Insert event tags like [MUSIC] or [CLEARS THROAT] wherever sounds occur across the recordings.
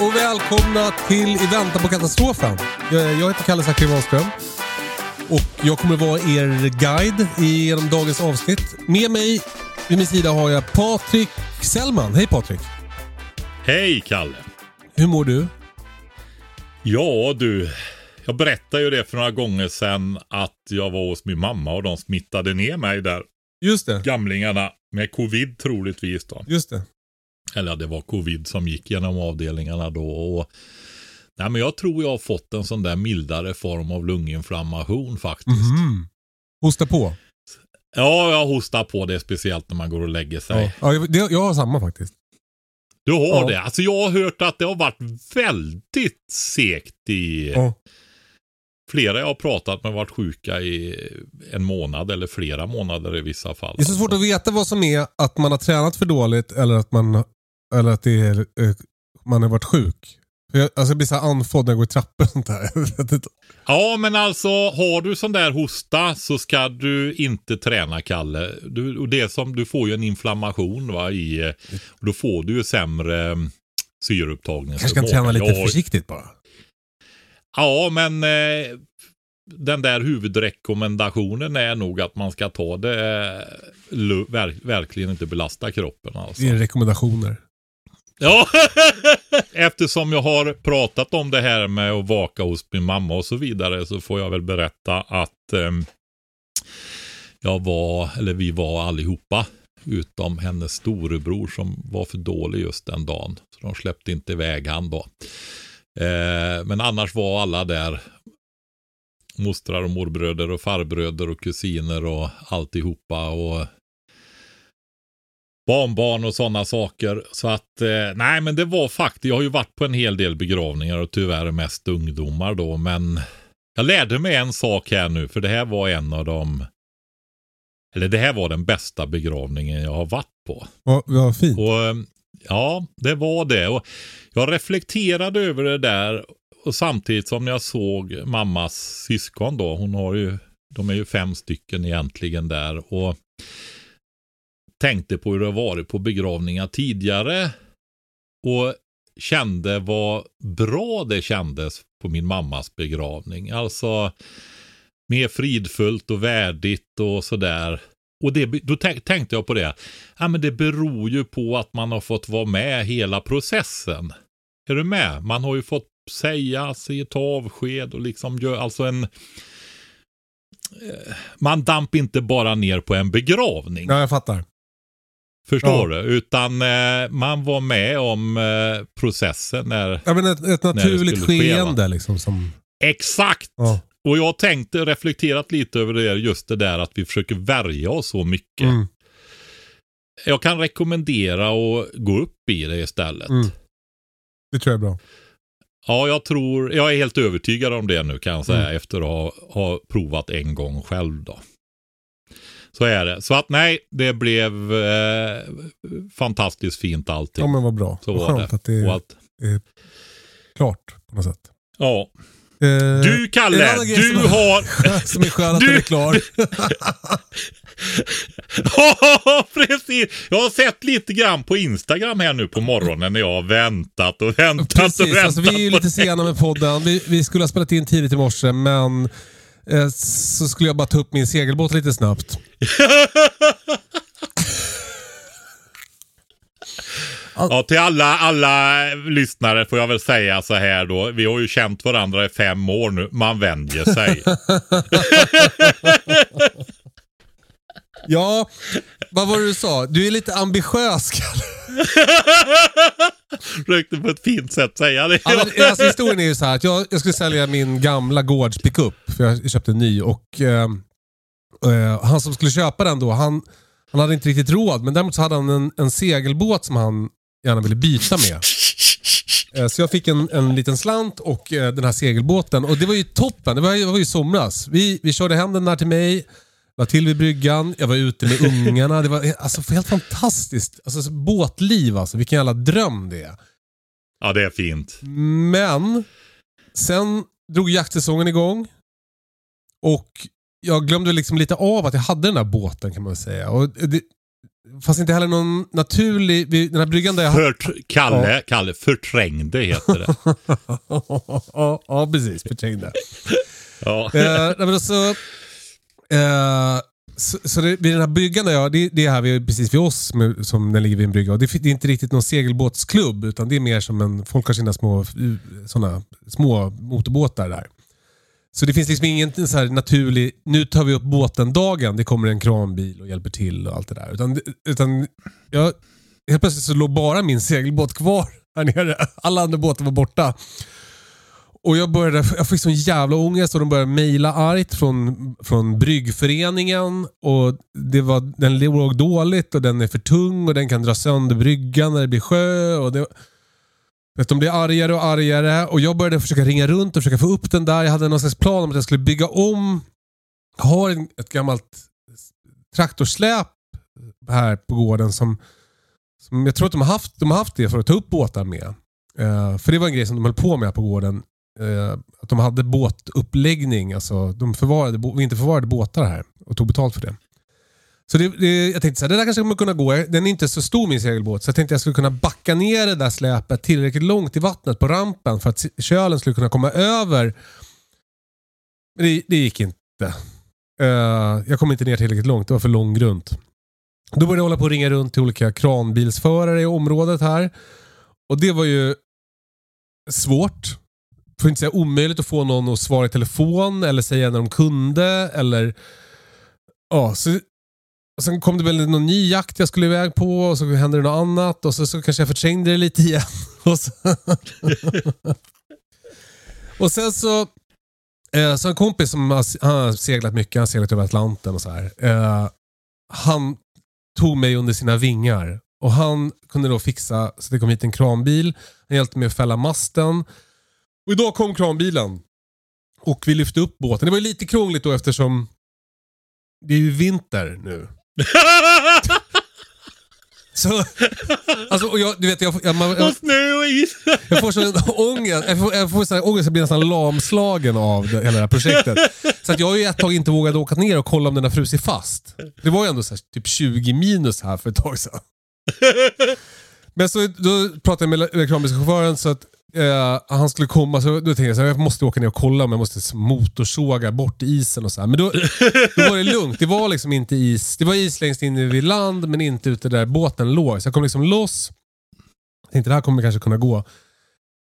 Och välkomna till I väntan på katastrofen. Jag jag heter Kalle Zackari Wahlström. Och jag kommer vara er guide genom dagens avsnitt. Med mig vid min sida har jag Patrik Sellman. Hej Patrik! Hej Kalle! Hur mår du? Ja du, jag berättade ju det för några gånger sedan att jag var hos min mamma och de smittade ner mig där. Just det. Gamlingarna med covid troligtvis då. Just det. Eller det var covid som gick genom avdelningarna då. Och, nej, men jag tror jag har fått en sån där mildare form av lunginflammation faktiskt. Mhm. Hosta på. Ja, jag hostar på det speciellt när man går och lägger sig. Ja. Ja, det, jag har samma faktiskt. Du har Ja. det? Alltså jag har hört att det har varit väldigt segt i... Ja. Flera jag har pratat med har varit sjuka i en månad eller flera månader i vissa fall. Det är så svårt att veta vad som är att man har tränat för dåligt eller att man, eller att det är, eh, man har varit sjuk. Jag, alltså jag blir så här andfådd när jag går i trappor och sånt där. [LAUGHS] Jag. Ja, men alltså har du sån där hosta så ska du inte träna, Kalle. Du, och det som, du får ju en inflammation va, i, och då får du ju sämre mm, syreupptagning. kanske kan träna lite Jag har- försiktigt bara. Ja, men eh, den där huvudrekommendationen är nog att man ska ta det, eh, verkligen inte belasta kroppen alltså. Det är rekommendationer. Ja, [LAUGHS] eftersom jag har pratat om det här med att vaka hos min mamma och så vidare så får jag väl berätta att eh, jag var, eller vi var allihopa, utom hennes storebror som var för dålig just den dagen. Så de släppte inte iväg han då. Eh, men annars var alla där. Mostrar och morbröder och farbröder och kusiner och alltihopa. Och barnbarn och sådana saker. Så att, eh, nej men det var faktiskt, jag har ju varit på en hel del begravningar och tyvärr mest ungdomar då, men jag lärde mig en sak här nu, för det här var en av de, eller det här var den bästa begravningen jag har varit på. Vad fint. Och eh, ja, det var det. Och jag reflekterade över det där och samtidigt som jag såg mammas syskon då, hon har ju, de är ju fem stycken egentligen där och tänkte på hur det varit på begravningar tidigare och kände vad bra det kändes på min mammas begravning. Alltså mer fridfullt och värdigt och sådär. Och det, då tänkte jag på det. Ja, men det beror ju på att man har fått vara med hela processen. Är du med? Man har ju fått säga sig, ta avsked och liksom göra alltså en... Eh, man damp inte bara ner på en begravning. Ja, jag fattar. Förstår Ja. du? Utan eh, man var med om eh, processen när... Ja, men ett, ett naturligt skulle ske, skeende liksom. Som, Exakt! ja. Och jag tänkte reflekterat lite över det, just det där att vi försöker värja oss så mycket. mm, Jag kan rekommendera att gå upp i det istället. Mm. det tror jag är bra. Ja, jag tror, jag är helt övertygad om det nu kan jag säga Mm. efter att ha, ha provat en gång själv då. Så är det. Så att nej, det blev eh, fantastiskt fint allting. Ja, men vad bra. Så vad var skönt det. att det är Och att, klart på något sätt. ja. Eh, Du Kalle, du som är- har... [LAUGHS] som är skön att Du- den är klar. [LAUGHS] Ja, precis. Jag har sett lite grann på Instagram här nu på morgonen när jag har väntat och väntat och Precis, väntat. alltså, vi är ju lite sena med podden. Vi, vi skulle ha spelat in tidigt i morse men eh, så skulle jag bara ta upp min segelbåt lite snabbt. [LAUGHS] Ja, till alla, alla lyssnare får jag väl säga så här då. Vi har ju känt varandra i fem år nu. Man vänjer sig. [LAUGHS] Ja, vad var det du sa? Du är lite ambitiös, Kalle. [LAUGHS] Försökte på ett fint sätt säga det. Ja, men, alltså, historien är ju så här att jag, jag skulle sälja min gamla gårds pickup, för jag köpte en ny. Och eh, eh, Han som skulle köpa den då, han, han hade inte riktigt råd. Men däremot så hade han en, en segelbåt som han gärna ville byta med. [LAUGHS] Eh, Så jag fick en, en liten slant och eh, den här segelbåten. Och det var ju toppen. Det var, ju- det var ju somras. Vi, vi körde hem den där till mig. Var till vid bryggan. Jag var ute med ungarna. Det var alltså, helt fantastiskt. Alltså, så båtliv alltså. Vilken jävla dröm det är. Ja, det är fint. Men sen drog jaktsäsongen igång. Och jag glömde liksom lite av att jag hade den där båten kan man säga. Och det fanns inte heller någon naturlig... Den här bryggan där jag... För, Kalle, Kalle, förträngde heter det. ja, [LAUGHS] ja, precis. Förträngde. Ja. eh, men så, eh, så, så det, vid den här bryggan ja, det, det är här vi, precis vid oss med, som den ligger vid en brygga. Och det, det är inte riktigt någon segelbåtsklubb utan det är mer som en, folk har sina små, såna, små motorbåtar där. Så det finns liksom ingen så här naturlig, nu tar vi upp båten-dagen, det kommer en kranbil och hjälper till och allt det där. Utan, utan jag, helt plötsligt så låg bara min segelbåt kvar här nere. Alla andra båtar var borta. Och jag, började, jag fick sån jävla ångest och de började mejla argt från, från bryggföreningen. Och det var, den låg dåligt och den är för tung och den kan dra sönder bryggan när det blir sjö. Och det, vet, de blir argare och argare och jag började försöka ringa runt och försöka få upp den där. Jag hade någon slags plan om att jag skulle bygga om. Jag har en, ett gammalt traktorsläp här på gården som, som jag tror att de har haft, de har haft det för att ta upp båtar med. Uh, för det var en grej som de höll på med på gården. Eh, att de hade båtuppläggning. Alltså, de förvarade, inte förvarade båtar här och tog betalt för det. Så det, det, jag tänkte att det där kanske kommer kunna gå. Den är inte så stor min segelbåt. Så jag tänkte att jag skulle kunna backa ner det där släpet tillräckligt långt i vattnet på rampen för att kölen skulle kunna komma över. Men det, det gick inte. Uh, jag kom inte ner tillräckligt långt. Det var för lång grunt. Då började jag hålla på att ringa runt till olika kranbilsförare i området här. Och det var ju svårt får inte säga omöjligt att få någon att svara i telefon eller säga när de kunde. Eller, ja, så, och sen kom det väl någon ny jakt jag skulle iväg på och så hände det något annat och så, så kanske jag förträngde det lite igen. [LAUGHS] Och, så, [LAUGHS] och sen så, eh, så en kompis som har, han har seglat mycket, han har seglat över Atlanten och så här. Eh, han tog mig under sina vingar och han kunde då fixa så det kom hit en kranbil. Han hjälpte mig att fälla masten. Och idag kom kranbilen. Och vi lyfte upp båten. Det var lite krångligt då eftersom det är ju vinter nu. [LAUGHS] Så, alltså, och jag, du vet, jag, jag, man, jag, [LAUGHS] jag får sån ångest. Jag får, jag får sån ångest. Jag blir nästan lamslagen av det, hela det här projektet. Så att jag har ju ett tag inte vågat åka ner och kolla om den har frusit fast. Det var ju ändå så här, typ 20 minus här för ett tag sedan. [LAUGHS] Men så då pratade jag med reklambilschauffören så att eh, han skulle komma. Så då tänkte jag att jag måste åka ner och kolla om jag måste motorsåga bort isen och så här. Men då, då var det lugnt. Det var liksom inte is. Det var is längst inne vid land men inte ute där båten låg. Så jag kom liksom loss. Jag tänkte det här kommer kanske kunna gå.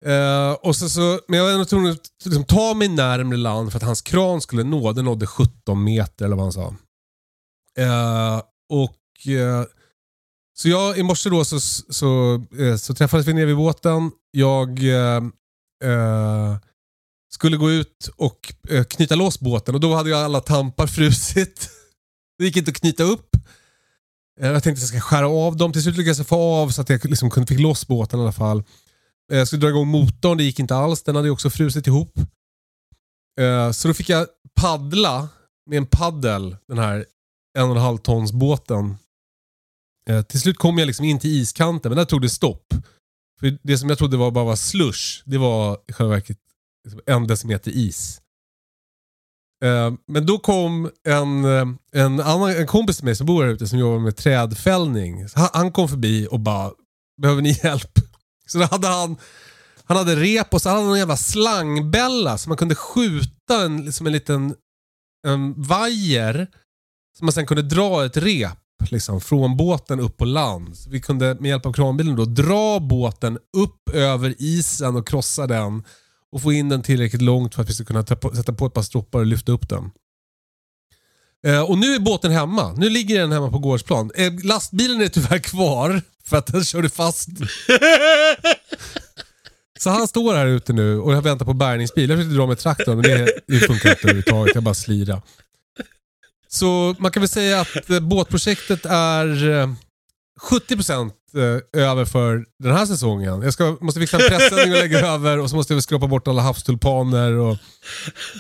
Eh, och så, så, men jag var ändå tvungen att liksom, ta mig närmre land för att hans kran skulle nå. Den nådde 17 meter eller vad han sa. Eh, och eh, så jag, i morse då så, så, eh, så träffades vi nere vid båten. Jag eh, eh, skulle gå ut och eh, knyta loss båten och då hade jag alla tampar [LAUGHS] frusit. Det gick inte att knyta upp. Eh, jag tänkte att jag ska skära av dem. Till slut lyckades jag få av så att jag liksom kunde fick loss båten i alla fall. Jag skulle dra igång motorn, det gick inte alls. Den hade ju också frusit ihop. Så då fick jag paddla med en paddel, den här en och en halv tons båten. Eh, Till slut kom jag liksom in till iskanten, men där tog det stopp. För Det som jag trodde var bara var slush, det var i själva verket liksom en decimeter is. Eh, Men då kom en, eh, en, annan, en kompis till mig som bor här ute som jobbar med trädfällning. Han, han kom förbi och bara, behöver ni hjälp? [LAUGHS] Så då hade han, han hade rep och så hade han en jävla slangbälla så man kunde skjuta en, liksom en liten en vajer som man sen kunde dra ett rep liksom, från båten upp på land. Så vi kunde med hjälp av kranbilen då dra båten upp över isen och krossa den och få in den tillräckligt långt för att vi ska kunna på, sätta på ett par stroppar och lyfta upp den. Eh, och nu är båten hemma. Nu ligger den hemma på gårdsplan. Eh, lastbilen är tyvärr kvar för att den körde fast. [LAUGHS] Så han står här ute nu och jag väntar på bärgningsbil. Jag försökte dra med traktorn men det, det funkar inte överhuvudtaget. Jag bara slira. Så man kan väl säga att eh, båtprojektet är eh, 70% eh, över för den här säsongen. Jag ska, måste fixa en pressändning och lägga över och så måste jag skrapa bort alla havstulpaner. Och,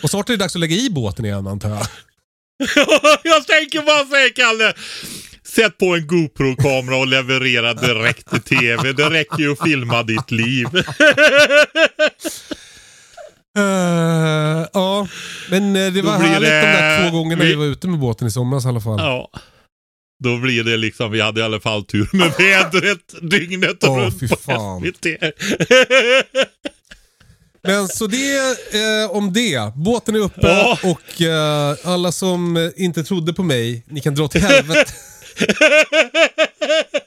och snart är det dags att lägga i båten igen antar jag. [LAUGHS] jag tänker bara säga Kalle. Sätt på en GoPro-kamera och leverera direkt till TV. Det räcker ju att filma ditt liv. [LAUGHS] Uh, ja, men eh, det var härligt det- de där två gångerna vi... vi- var ute med båten i somras i alla fall. ja. Då blir det liksom, vi hade i alla fall tur med vädret dygnet Åh, runt fy på fan. SVT. Men så det eh, om det. Båten är uppe Ja. och eh, alla som inte trodde på mig, ni kan dra åt helvete. [LAUGHS]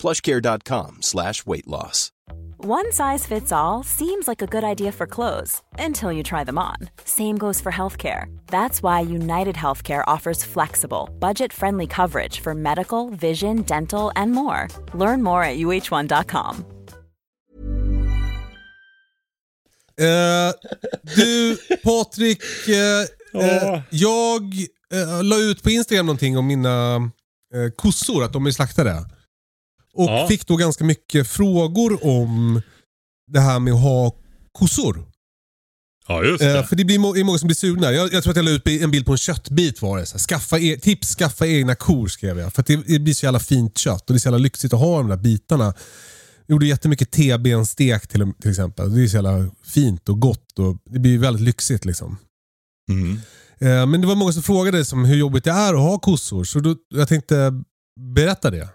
plushcare.com slash weight loss. One size fits all seems like a good idea for clothes until you try them on. Same goes for healthcare. That's why United Healthcare offers flexible, budget friendly coverage for medical, vision, dental, and more. Learn more at uh1.com. Eh, du, Patrik. Eh, Ja. jag la ut på Instagram någonting om mina eh, kossor, att de är slaktade. Och Ja. fick då ganska mycket frågor om det här med att ha kossor. Ja, just Eh, det. för det blir må- är många som blir sugna. Jag, jag tror att jag la ut en bild på en köttbit var det. Så här, skaffa e tips, skaffa egna kor skrev jag. För det, det blir så jävla fint kött och det är så jävla lyxigt att ha de där bitarna. Jag gjorde jättemycket T-benstek till, till exempel. Det är så jävla fint och gott och det blir väldigt lyxigt liksom. Mm. Eh, men det var många som frågade som hur jobbigt det är att ha kossor. Så då, jag tänkte berätta det.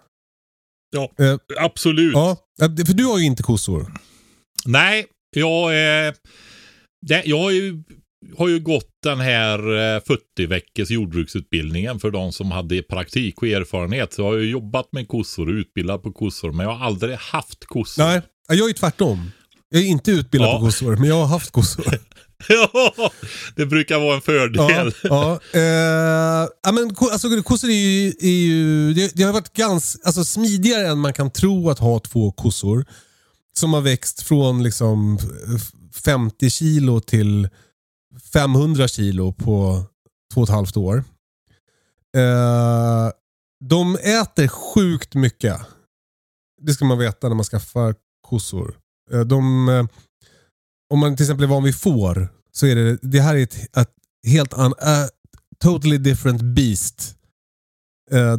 Ja, Eh, absolut. ja, för du har ju inte kossor. Nej, jag, eh, det, jag har, ju, har ju gått den här eh, 40 veckors jordbruksutbildningen för de som hade praktik och erfarenhet. Så jag har ju jobbat med kossor och utbildat på kossor, men jag har aldrig haft kossor. Nej, jag är tvärtom. Jag är inte utbildad Ja. på kossor, men jag har haft kossor. [LAUGHS] [LAUGHS] Ja, det brukar vara en fördel. Ja, ja. Eh, ja men, alltså, kossor är ju, är ju det, det har varit ganska alltså, smidigare än man kan tro att ha två kossor. Som har växt från liksom 50 kilo till 500 kilo på två och ett halvt år. Eh, de äter sjukt mycket. Det ska man veta när man skaffar kossor. Eh, de, eh, om man till exempel är van vid får så är det, det här är ett, ett helt an, a totally different beast.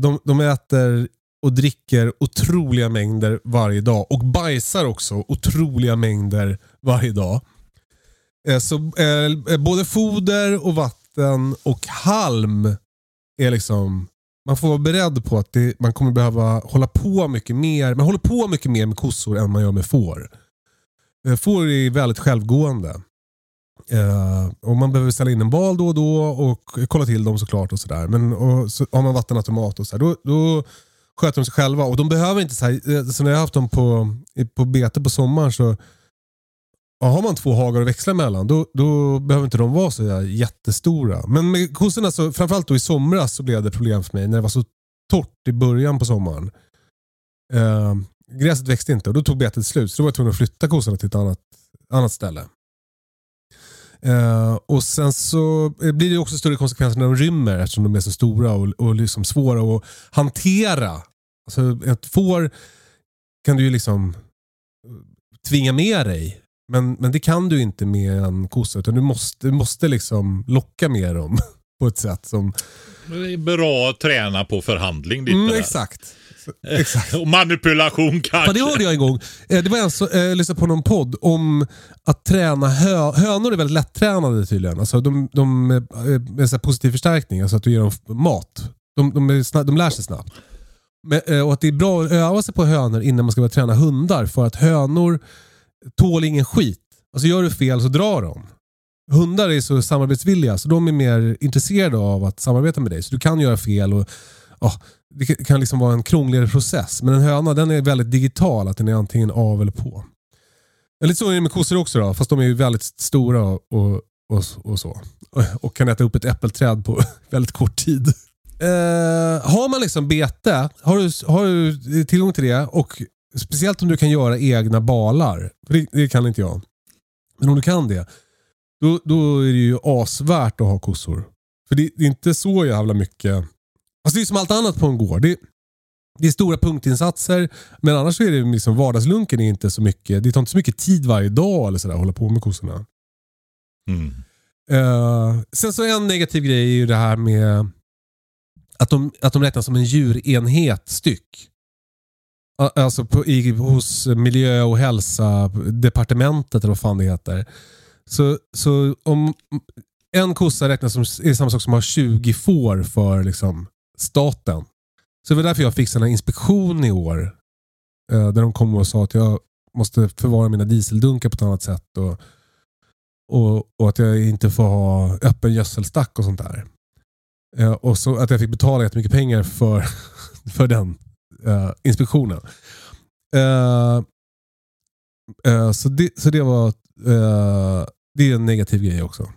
De, de äter och dricker otroliga mängder varje dag och bajsar också otroliga mängder varje dag. Så eh, både foder och vatten och halm är liksom man får vara beredd på att det, man kommer behöva hålla på mycket mer. Man håller på mycket mer med kossor än man gör med får. Eh, får är väldigt självgående. Eh, och Man behöver ställa in en bal då och då och kolla till dem såklart. och sådär. Men och så har man vattenautomat och så, då, då sköter de sig själva. Och de behöver inte, så, här, eh, så när jag har haft dem på, på bete på sommaren så ja, har man två hagar att växla mellan då, då behöver inte de vara så jättestora. Men med kossorna, så, framförallt då i somras så blev det problem för mig när det var så torrt i början på sommaren. Eh, gräset växte inte och då tog betet slut så då var jag tvungen att flytta kossorna till ett annat, annat ställe. Uh, och Sen så blir det också större konsekvenser när de rymmer eftersom de är så stora och, och liksom svåra att hantera. Alltså, ett får kan du ju liksom tvinga med dig. Men, men det kan du inte med en kossa. Utan du måste, du måste liksom locka med dem [LAUGHS] på ett sätt som... Det är bra att träna på förhandling. Ditt mm, exakt. [LAUGHS] Exakt. och manipulation kanske. Ja, det hörde jag en gång. Eh, det var en som eh, lyssnade på någon podd om att träna hö hönor. är väldigt lättränade tydligen. Alltså de, de, eh, med så positiv förstärkning, alltså att du ger dem mat. De, de, är snabb, de lär sig snabbt. Men, eh, och att det är bra att öva sig på hönor innan man ska börja träna hundar. För att hönor tål ingen skit. Alltså gör du fel så drar de. Hundar är så samarbetsvilliga så de är mer intresserade av att samarbeta med dig. Så du kan göra fel och oh, det kan liksom vara en krångligare process. Men en höna den är väldigt digital, att den är antingen av eller på. Lite så är det med kossor också då, fast de är ju väldigt stora och, och, och så. Och kan äta upp ett äppelträd på [LAUGHS] väldigt kort tid. Eh, har man liksom bete, har du, har du tillgång till det och speciellt om du kan göra egna balar, för det, det kan inte jag. Men om du kan det, då, då är det ju asvärt att ha kossor. För det, det är inte så jävla mycket Alltså det är som allt annat på en gård. Det, det är stora punktinsatser, men annars är det liksom vardagslunken är inte så mycket. Det tar inte så mycket tid varje dag eller sådär, att hålla på med kossorna. Mm. Uh, sen så en negativ grej är ju det här med att de, att de räknas som en djurenhet styck. Alltså på, i, hos miljö och hälsa departementet eller vad fan det heter. Så, så om en kossa räknas som är samma sak som att ha 20 får för liksom, staten. Så det var därför jag fick en inspektion i år. Eh, där de kom och sa att jag måste förvara mina dieseldunkar på ett annat sätt. Och, och, och att jag inte får ha öppen gödselstack och sånt där. Eh, och så att jag fick betala jättemycket pengar för, [LAUGHS] för den uh, inspektionen. Uh, uh, så, det, så det var det är en negativ grej också.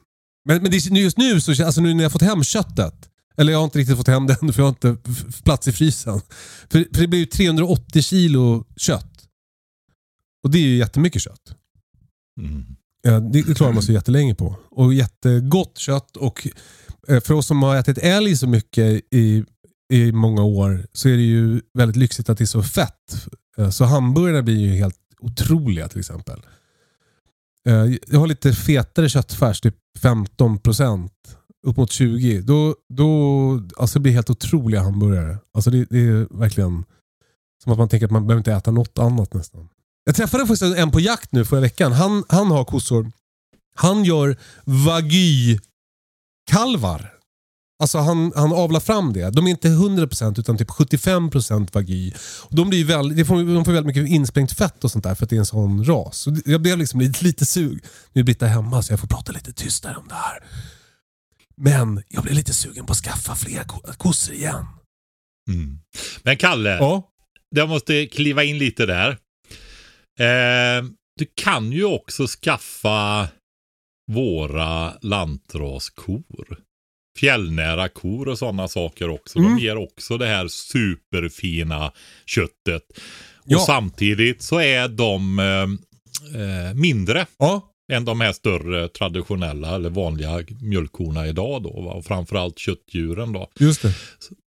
Men, men just nu, så, alltså nu när jag fått hem köttet eller jag har inte riktigt fått hem den för jag har inte plats i frysen. För, för det blir ju 380 kilo kött. Och det är ju jättemycket kött. Mm. Ja, det, det klarar man sig jättelänge på. Och jättegott kött. Och eh, för oss som har ätit älg så mycket i, i många år så är det ju väldigt lyxigt att det är så fett. Eh, så hamburgarna blir ju helt otroliga till exempel. Eh, jag har lite fetare köttfärs, typ 15 procent upp mot 20, då, då alltså det blir helt otroliga hamburgare. Alltså det, det, är verkligen som att man tänker att man behöver inte äta något annat nästan. Jag träffade faktiskt en på jakt nu förra veckan. Han, han har kossor. Han gör Wagyu-kalvar. Alltså han, han avlar fram det. De är inte 100% utan typ 75% Wagyu. De, blir väl, de, får, de får väldigt mycket insprängt fett och sånt där för att det är en sån ras. Så jag blev liksom lite, lite sug. Nu är Britta hemma så jag får prata lite tystare om det här. Men jag blir lite sugen på att skaffa fler kossor igen. Mm. Men Kalle, ja? jag måste kliva in lite där. Eh, du kan ju också skaffa våra lantraskor. Fjällnära kor och sådana saker också. Mm. De ger också det här superfina köttet. Och ja. samtidigt så är de eh, eh mindre. Ja än de här större traditionella eller vanliga mjölkkorna idag då. Va? Och framförallt köttdjuren då. Just det.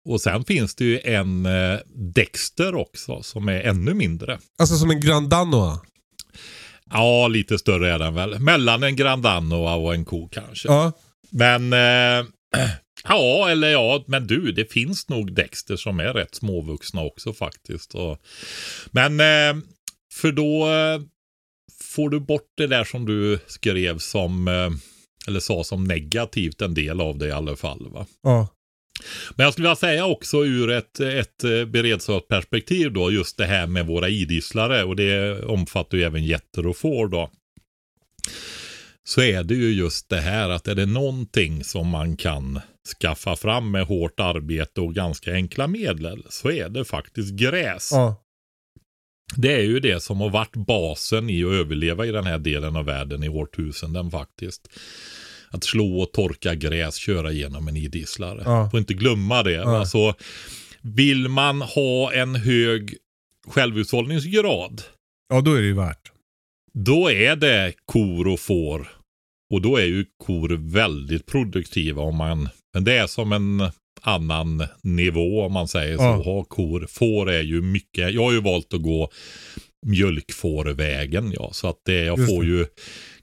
Och sen finns det ju en eh, Dexter också som är ännu mindre. Alltså som en Grand Danoa? Ja, lite större är den väl. Mellan en Grand Danoa och en ko kanske. Ja. Men eh, [CLEARS THROAT] ja, eller ja, men du, det finns nog Dexter som är rätt småvuxna också faktiskt. Och, men eh, för då eh, får du bort det där som du skrev som, eh, eller sa som negativt, en del av det i alla fall. Va? Ja. Men jag skulle vilja säga också ur ett, ett eh, beredskapsperspektiv då, just det här med våra idisslare och det omfattar ju även getter och får då. så är det ju just det här att är det någonting som man kan skaffa fram med hårt arbete och ganska enkla medel så är det faktiskt gräs. Ja. Det är ju det som har varit basen i att överleva i den här delen av världen i årtusenden faktiskt. Att slå och torka gräs, köra igenom en idisslare. Ja. Får inte glömma det. Ja. Alltså, vill man ha en hög självhushållningsgrad, ja, då är det ju värt. då är det kor och får. Och då är ju kor väldigt produktiva om man, men det är som en annan nivå om man säger så. Ja. Ha kor. Får är ju mycket, jag har ju valt att gå mjölkfårvägen ja. Så att det, jag Just får det. ju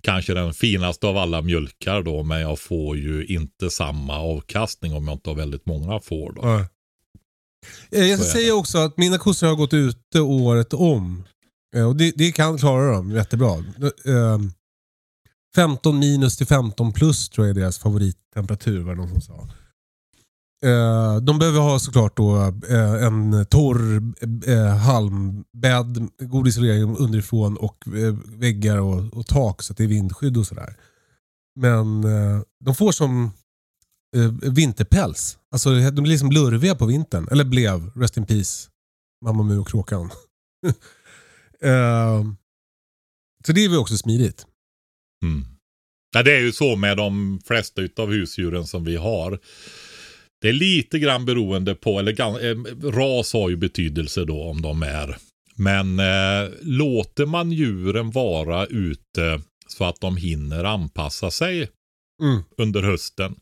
kanske den finaste av alla mjölkar då. Men jag får ju inte samma avkastning om jag inte har väldigt många får då. Ja. Eh, Jag ska säga också att mina kossor har gått ute året om. Eh, Och det, det kan klara dem jättebra. Eh, 15 minus till 15 plus tror jag är deras favorittemperatur var det någon som sa. Eh, De behöver ha såklart då eh, en torr eh, halmbädd, god isolering underifrån och eh, väggar och, och tak så att det är vindskydd och sådär. Men eh, de får som eh, vinterpäls. Alltså de blir liksom lurviga på vintern. Eller blev, rest in peace, Mamma Mu och Kråkan. [LAUGHS] eh, så det är väl också smidigt. Mm. Ja, det är ju så med de flesta av husdjuren som vi har. Det är lite grann beroende på, eller eh, ras har ju betydelse då om de är. Men eh, låter man djuren vara ute så att de hinner anpassa sig Mm. under hösten.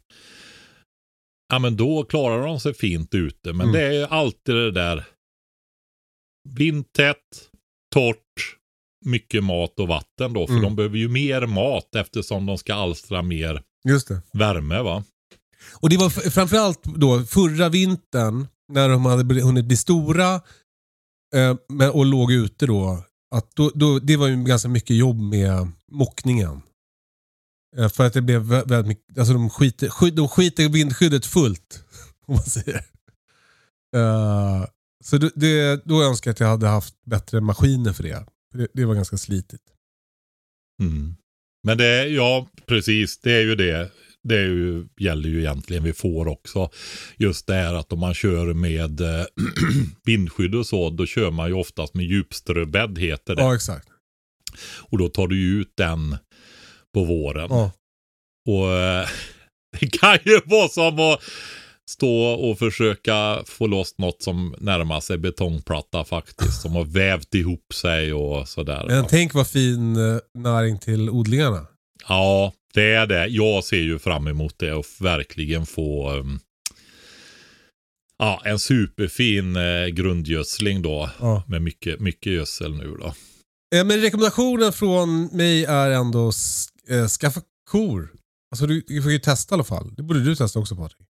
Ja men då klarar de sig fint ute. Men Mm. det är alltid det där vindtätt, torrt, mycket mat och vatten då. För Mm. de behöver ju mer mat eftersom de ska alstra mer värme va. Och det var framförallt då förra vintern när de hade hunnit bli stora eh, och låg ute då. Att då, då. Det var ju ganska mycket jobb med mockningen. Eh, för att det blev väldigt mycket, alltså de skiter, sky- de skiter vindskyddet fullt. [LAUGHS] Om man säger. Eh, så det, det, då önskar jag att jag hade haft bättre maskiner för det. För det, det var ganska slitigt. Mm. Men det är, ja precis, det är ju det. Det ju, gäller ju egentligen vi får också. Just det här att om man kör med eh, [CLEARS THROAT] vindskydd och så, då kör man ju oftast med djupströbädd heter det. Ja, exakt. Och då tar du ut den på våren. Ja. Och eh, [LAUGHS] det kan ju vara som att stå och försöka få loss något som närmar sig betongplatta faktiskt. Som har vävt ihop sig och sådär. Men tänk vad fin eh, näring till odlingarna. Ja, det är det. Jag ser ju fram emot det och verkligen få um, ja, en superfin eh, grundgödsling då. Ja. Med mycket, mycket gödsel nu då. Eh, Men rekommendationen från mig är ändå eh, skaffa kor. Alltså du, du får ju testa i alla fall. Det borde du testa också Patrik.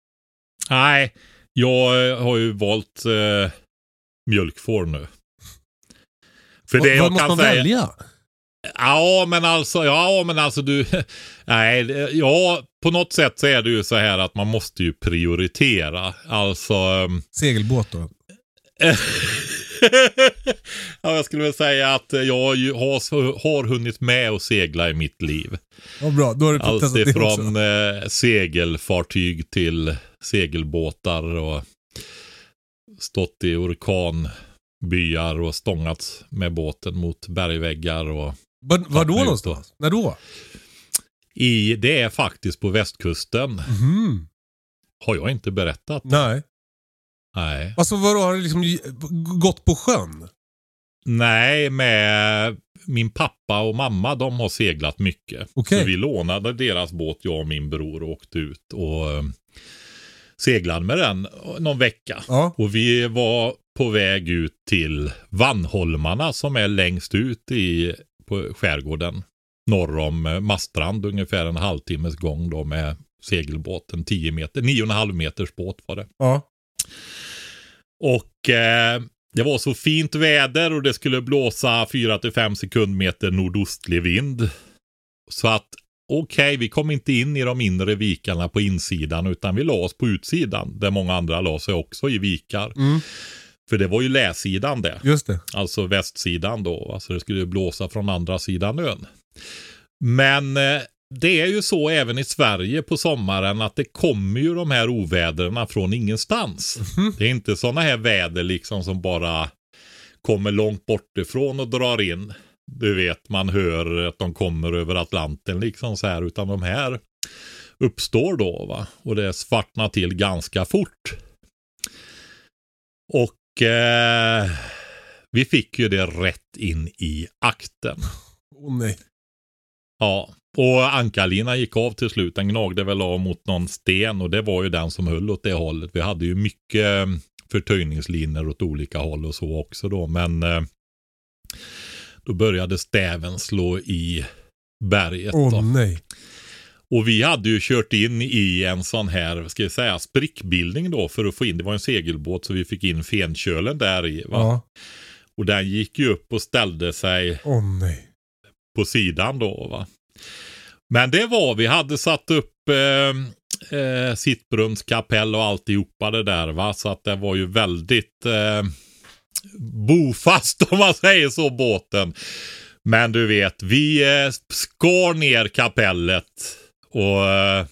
Nej, jag eh, har ju valt eh, mjölkfår nu. För det vad jag måste kan man säga. välja? Ja, men alltså, ja, men alltså du. [LAUGHS] Nej, ja, på något sätt så är det ju så här att man måste ju prioritera. Alltså. ehm, [LAUGHS] Segelbåt då? ja, jag skulle väl säga att jag ju har, har hunnit med att segla i mitt liv. Ja, bra, då har du Allt testa det också. ifrån eh, segelfartyg till segelbåtar och stått i orkanbyar och stångats med båten mot bergväggar. Och Var, var då någonstans? När då? i, det är faktiskt på västkusten. Mhm. Har jag inte berättat? Nej. Nej. Alltså vadå, har du liksom gått på sjön? Nej, med min pappa och mamma, de har seglat mycket. Okej. Så vi lånade deras båt, jag och min bror, och åkte ut och eh, seglade med den någon vecka. Ja. Och vi var på väg ut till Vannholmarna som är längst ut i på skärgården. Norr om eh, Mastrand, ungefär en halvtimmes gång då med segelbåten, 10 meter, 9,5 meters båt var det. Ja. Och eh, det var så fint väder och det skulle blåsa 4-5 sekundmeter nordostlig vind. Så att okej, vi kom inte in i de inre vikarna på insidan utan vi la oss på utsidan där många andra la sig också i vikar. Mm. För det var ju läsidan det. Just det. Alltså västsidan då. Alltså det skulle blåsa från andra sidan ön. Men eh, det är ju så även i Sverige på sommaren att det kommer ju de här ovädren från ingenstans. Det är inte sådana här väder liksom som bara kommer långt bort ifrån och drar in. Du vet, man hör att de kommer över Atlanten liksom så här, utan de här uppstår då va. Och det svartnar till ganska fort. Och eh, vi fick ju det rätt in i akten. Åh nej. Ja, och ankarlinan gick av till slut. Den gnagde väl av mot någon sten och det var ju den som höll åt det hållet. Vi hade ju mycket eh, förtöjningslinor åt olika håll och så också då. Men eh, då började stäven slå i berget. Åh då. nej. Och vi hade ju kört in i en sån här, ska jag säga, sprickbildning då för att få in, det var en segelbåt så vi fick in fenkölen där i. Va? Ja. Och den gick ju upp och ställde sig nej. på sidan då. Va? Men det var, vi hade satt upp eh, eh, sittbrunskapell och alltihopa det där. Va? Så att det var ju väldigt eh, bofast [LAUGHS] om man säger så båten. Men du vet, vi eh, skar ner kapellet och eh,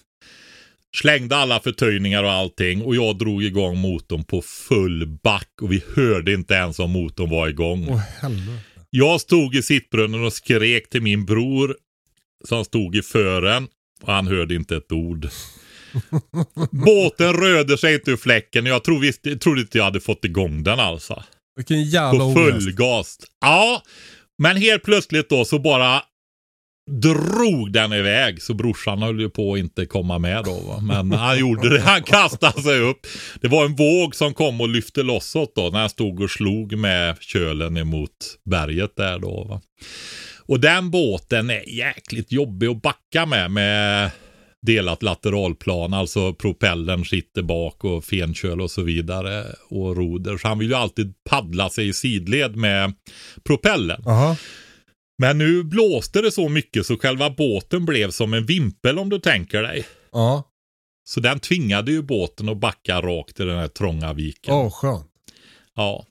slängde alla förtöjningar och allting. Och jag drog igång motorn på full back och vi hörde inte ens om motorn var igång. Åh helvete. Jag stod i sittbrunnen och skrek till min bror som stod i fören och han hörde inte ett ord. [LAUGHS] Båten rörde sig inte ur fläcken och jag tror visst, trodde inte jag hade fått igång den alltså. Vilken jävla På full gas. Ja, men helt plötsligt då så bara drog den iväg. Så brorsan höll ju på att inte komma med då. Va? Men han gjorde det. Han kastade sig upp. Det var en våg som kom och lyfte loss åt då. När han stod och slog med kölen emot berget där då. Va? Och den båten är jäkligt jobbig att backa med. Med delat lateralplan. Alltså propellern sitter bak och fenköl och så vidare. Och roder. Så han vill ju alltid paddla sig i sidled med propellern. Jaha. Men nu blåste det så mycket så själva båten blev som en vimpel om du tänker dig. Ja. Så den tvingade ju båten att backa rakt i den här trånga viken. Åh skönt. Ja.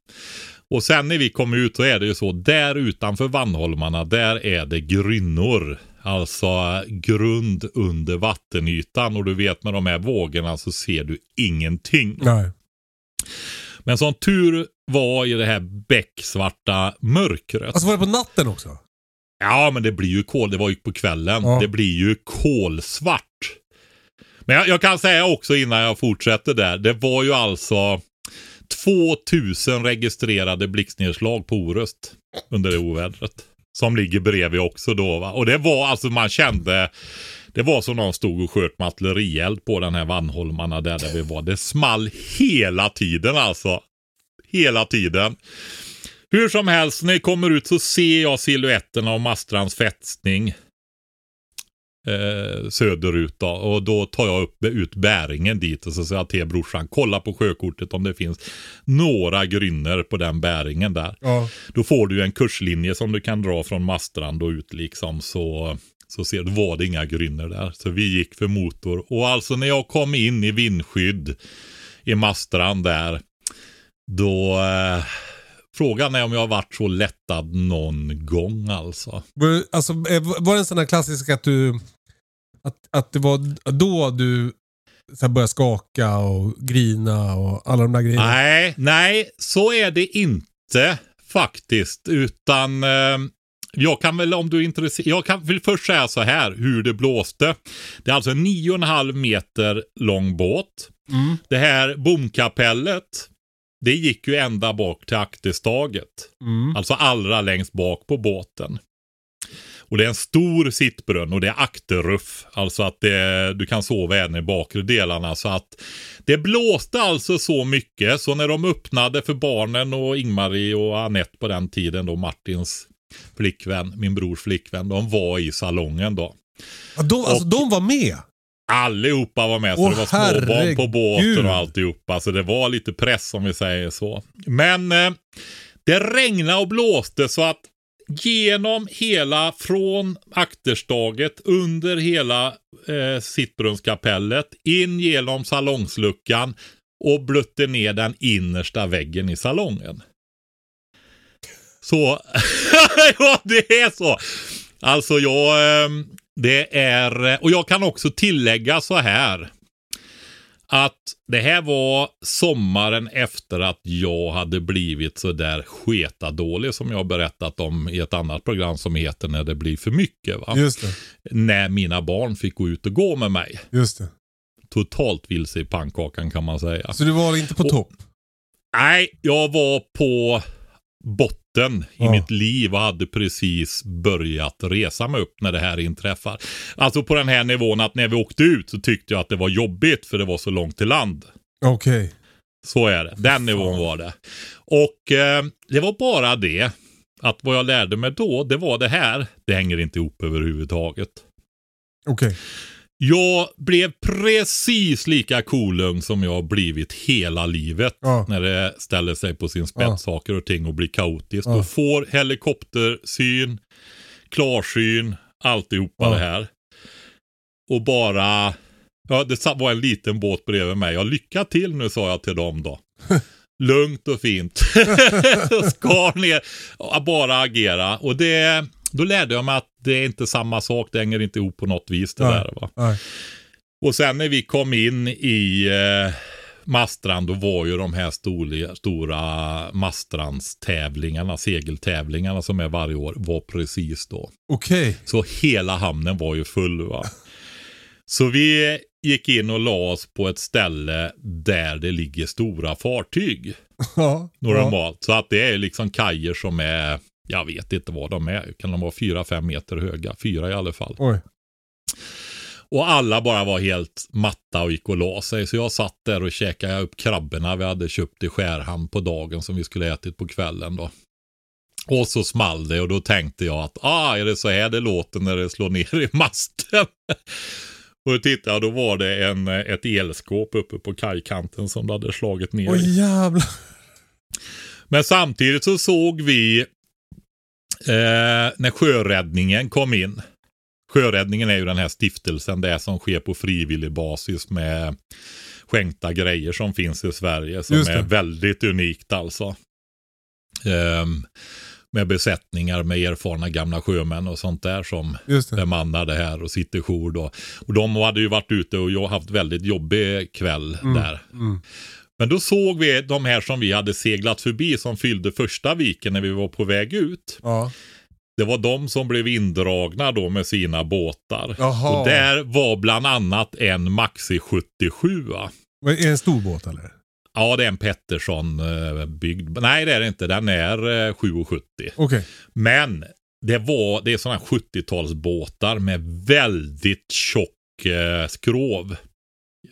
Och sen när vi kom ut så är det ju så, där utanför Vannholmarna, där är det grynnor. Alltså grund under vattenytan och du vet med de här vågorna så ser du ingenting. Nej. Men som tur var i det här becksvarta mörkret. Alltså var det på natten också? Ja, men det blir ju kol. Det var ju på kvällen. Ja. Det blir ju kolsvart. Men jag, jag kan säga också innan jag fortsätter där. Det var ju alltså 2000 registrerade blixtnedslag på Orust under det ovädret. Som ligger bredvid också då va. Och det var alltså man kände. Det var som någon stod och sköt artillerield på den här Vannholmarna där, där vi var. Det small hela tiden alltså. Hela tiden. Hur som helst, när jag kommer ut så ser jag siluetten av Mastrands fästning. Eh, söderut då. Och då tar jag upp, ut bäringen dit och så säger jag till brorsan, kolla på sjökortet om det finns några grynner på den bäringen där. Ja. Då får du en kurslinje som du kan dra från Mastrand och ut liksom. Så, så ser du, var det inga grynner där. Så vi gick för motor. Och alltså när jag kom in i vindskydd i Mastrand där. Då eh, Frågan är om jag har varit så lättad någon gång alltså. Alltså, eh, var det en sån här klassisk att du... Att, att det var då du så började skaka och grina och alla de där grejerna? Nej, nej, så är det inte faktiskt. Utan eh, jag kan väl om du är intresserad. Jag kan vill först säga så här hur det blåste. Det är alltså en 9,5 meter lång båt. Mm. Det här bomkapellet. Det gick ju ända bak till akterstaget. Mm. Alltså allra längst bak på båten. Och det är en stor sittbrunn och det är akterruff. Alltså att det, du kan sova även i bakre delarna. Så att det blåste alltså så mycket så när de öppnade för barnen och Ingmarie och Annette på den tiden då Martins flickvän, min brors flickvän, de var i salongen då. Ja, de, alltså, Och- de var med? Allihopa var med, så Åh, det var småbarn på båten och alltihopa. Så det var lite press om vi säger så. Men eh, det regnade och blåste så att genom hela, från akterstaget, under hela eh, sittbrunnskapellet, in genom salongsluckan och blötte ner den innersta väggen i salongen. Så, [LAUGHS] ja det är så. Alltså jag, eh, det är, och jag kan också tillägga så här. Att det här var sommaren efter att jag hade blivit så där sketadålig som jag berättat om i ett annat program som heter När det blir för mycket. Va? Just det. När mina barn fick gå ut och gå med mig. Just det. Totalt vilse i pannkakan kan man säga. Så du var inte på Och- topp? Nej, jag var på botten i Ja. mitt liv och hade precis börjat resa mig upp när det här inträffar. Alltså på den här nivån att när vi åkte ut så tyckte jag att det var jobbigt för det var så långt till land. Okej. Så är det. Den nivån var det. Och eh, det var bara det att vad jag lärde mig då, det var det här. Det hänger inte ihop överhuvudtaget. Okej. Jag blev precis lika kolugn som jag har blivit hela livet. Ja. När det ställer sig på sin spets, Ja. saker och ting och blir kaotiskt. Ja. Och får helikoptersyn, klarsyn, alltihopa Ja. det här. Och bara, ja det var en liten båt bredvid mig. Jag lycka till nu sa jag till dem då. [LAUGHS] Lugnt och fint. [LAUGHS] Skar ner, bara agera. Och det, då lärde jag mig att det är inte samma sak, det hänger inte ihop på något vis det Nej. där. Va? Nej. Och sen när vi kom in i eh, Mastrand, då var ju de här stora, stora Mastrandstävlingarna, segeltävlingarna som är varje år, var precis då. Okej. Så hela hamnen var ju full. va. Så vi gick in och la oss på ett ställe där det ligger stora fartyg Ja. normalt. Så att det är liksom kajer som är, jag vet inte vad de är, kan de vara fyra, fem meter höga? Fyra i alla fall. Oj. Och alla bara var helt matta och gick och la sig. Så jag satt där och käkade upp krabborna vi hade köpt i Skärhamn på dagen som vi skulle ätit på kvällen då. Och så small det och då tänkte jag att ah, är det så här det låter när det slår ner i masten? [LAUGHS] och då tittade jag, då var det en, ett elskåp uppe på kajkanten som det hade slagit ner i. Oj jävlar. Men samtidigt så såg vi eh, när sjöräddningen kom in. Sjöräddningen är ju den här stiftelsen, det som sker på frivillig basis med skänkta grejer som finns i Sverige som är väldigt unikt alltså. Ehm, med besättningar med erfarna gamla sjömän och sånt där som bemannar det här och sitter jour då. Och de hade ju varit ute och jag haft väldigt jobbig kväll där. Mm. Men då såg vi de här som vi hade seglat förbi som fyllde första viken när vi var på väg ut. Ja. Det var de som blev indragna då med sina båtar. Jaha. Och där var bland annat en Maxi 77. va? Är det en stor båt eller? Ja, det är en Pettersson eh, byggd. Nej, det är det inte. Den är eh, 770. Okej. Men det var, det är sådana 70-talsbåtar med väldigt tjock eh, skrov.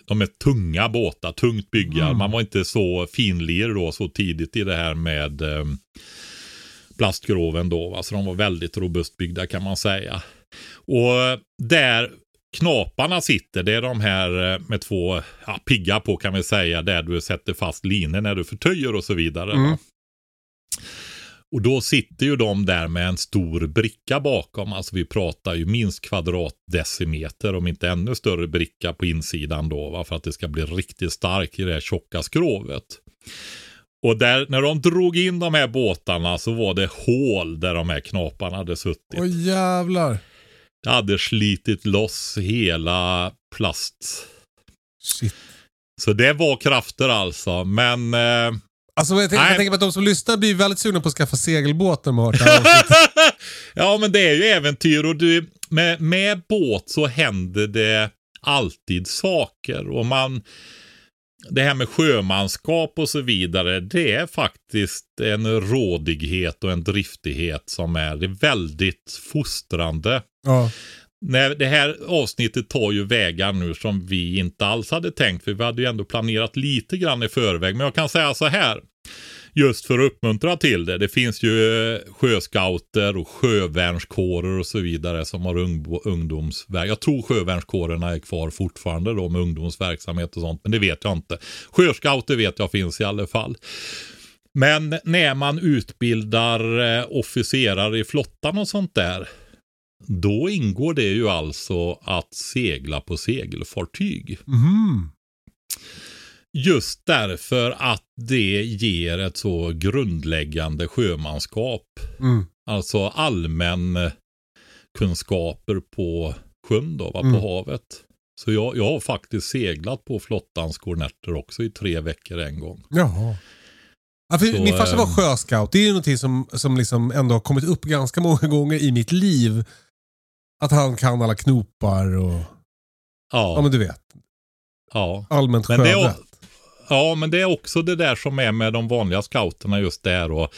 De är tunga båtar, tungt byggda. Mm. Man var inte så finlir då så tidigt i det här med eh, plastskroven då. Va? Så de var väldigt robust byggda kan man säga. Och där knaparna sitter, det är de här eh, med två ja, piggar på kan vi säga, där du sätter fast linor när du förtöjer och så vidare. Mm. Och då sitter ju de där med en stor bricka bakom. Alltså vi pratar ju minst kvadratdecimeter, om inte ännu större bricka på insidan då. Va? För att det ska bli riktigt starkt i det här tjocka skrovet. Och där, när de drog in de här båtarna så var det hål där de här knaparna hade suttit. Oj jävlar. Det hade slitit loss hela plast. Shit. Så det var krafter alltså. Men eh, Alltså jag tänker, Nej. jag tänker på att de som lyssnar blir väldigt sugna på att skaffa segelbåt när de har hört det här avsnittet. [LAUGHS] ja, men det är ju äventyr och du, med, med båt så händer det alltid saker. Och man, det här med sjömanskap och så vidare, det är faktiskt en rådighet och en driftighet som är, väldigt fostrande. Ja. När det här avsnittet tar ju vägar nu som vi inte alls hade tänkt, för vi hade ju ändå planerat lite grann i förväg. Men jag kan säga så här, just för att uppmuntra till det. Det finns ju eh, sjöscouter och sjövärnskårer och så vidare som har ung. Jag tror sjövärnskårerna är kvar fortfarande då med ungdomsverksamhet och sånt, men det vet jag inte. Sjöscouter vet jag finns i alla fall. Men när man utbildar eh, officerare i flottan och sånt där, då ingår det ju alltså att segla på segelfartyg. Mm. Just därför att det ger ett så grundläggande sjömanskap. Mm. Alltså allmän eh, kunskaper på sjön då, va, på Mm. havet. Så jag, jag har faktiskt seglat på flottans kornetter också i tre veckor en gång. Jaha. Ja, Så, min farsa var ehm, sjöscout. Det är ju någonting som, som liksom ändå har kommit upp ganska många gånger i mitt liv. Att han kan alla knopar och, ja Ja, men du vet, ja. allmänt sjövett. Ja, men det är också det där som är med de vanliga scouterna just där och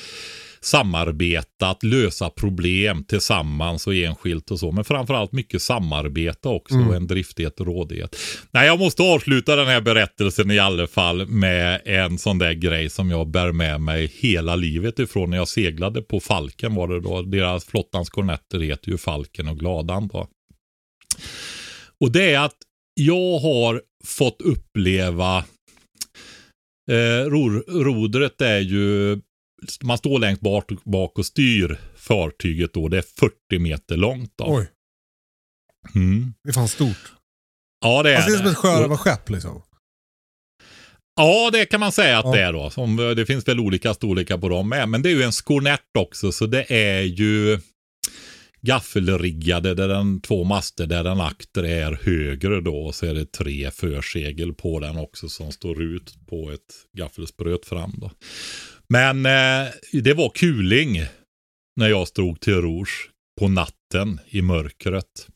samarbeta, att lösa problem tillsammans och enskilt och så. Men framförallt mycket samarbete också Mm. och en driftighet och rådighet. Nej, jag måste avsluta den här berättelsen i alla fall med en sån där grej som jag bär med mig hela livet ifrån när jag seglade på Falken var det då. Deras flottans kornetter heter ju Falken och Gladan då. Och det är att jag har fått uppleva Eh, ror, rodret är ju, man står längst bak, bak och styr fartyget då. Det är 40 meter långt då. Oj, Mm. det är fan stort. Ja det är Alltså det är som ett sjörövarskepp liksom. Ja det kan man säga att Ja. det är då. Som, det finns väl olika storlekar på dem med. Men det är ju en skornett också så det är ju gaffelriggade där den två master där den akter är högre då och så är det tre försegel på den också som står ut på ett gaffelspröt fram då. Men eh, det var kuling när jag stod till rouge på natten i mörkret.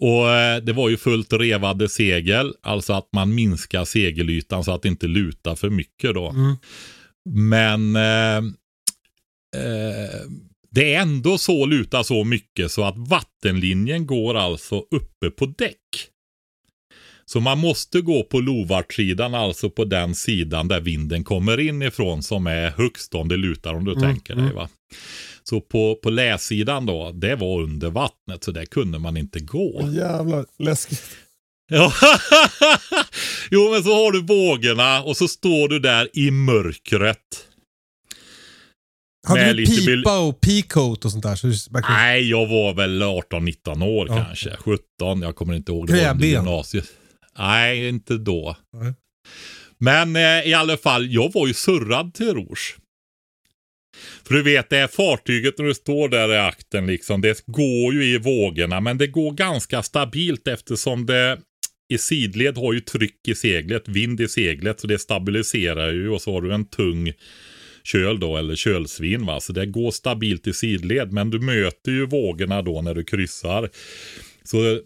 Och eh, det var ju fullt revade segel, alltså att man minskar segelytan så att det inte lutar för mycket då. Mm. Men eh, eh, det är ändå så lutar så mycket så att vattenlinjen går alltså uppe på däck. Så man måste gå på lovartsidan, alltså på den sidan där vinden kommer in ifrån som är högst om det lutar om du Mm, tänker dig. mm. va. Så på, på läsidan då, det var under vattnet så där kunde man inte gå. Jävlar, läskigt. Ja. [LAUGHS] jo men så har du vågorna och så står du där i mörkret. Hade Med du lite bil- pipa och peacoat och sånt där? Så Nej, jag var väl 18-19 år Ja. kanske. 17, jag kommer inte ihåg. Det var under Träben. gymnasiet. Nej, inte då. Nej. Men eh, i alla fall, jag var ju surrad till rouge. För du vet, det här fartyget när du står där i akten liksom, det går ju i vågorna, men det går ganska stabilt eftersom det i sidled har ju tryck i seglet, vind i seglet, så det stabiliserar ju och så har du en tung köl då, eller kölsvin va. Så det går stabilt i sidled, men du möter ju vågorna då när du kryssar. Så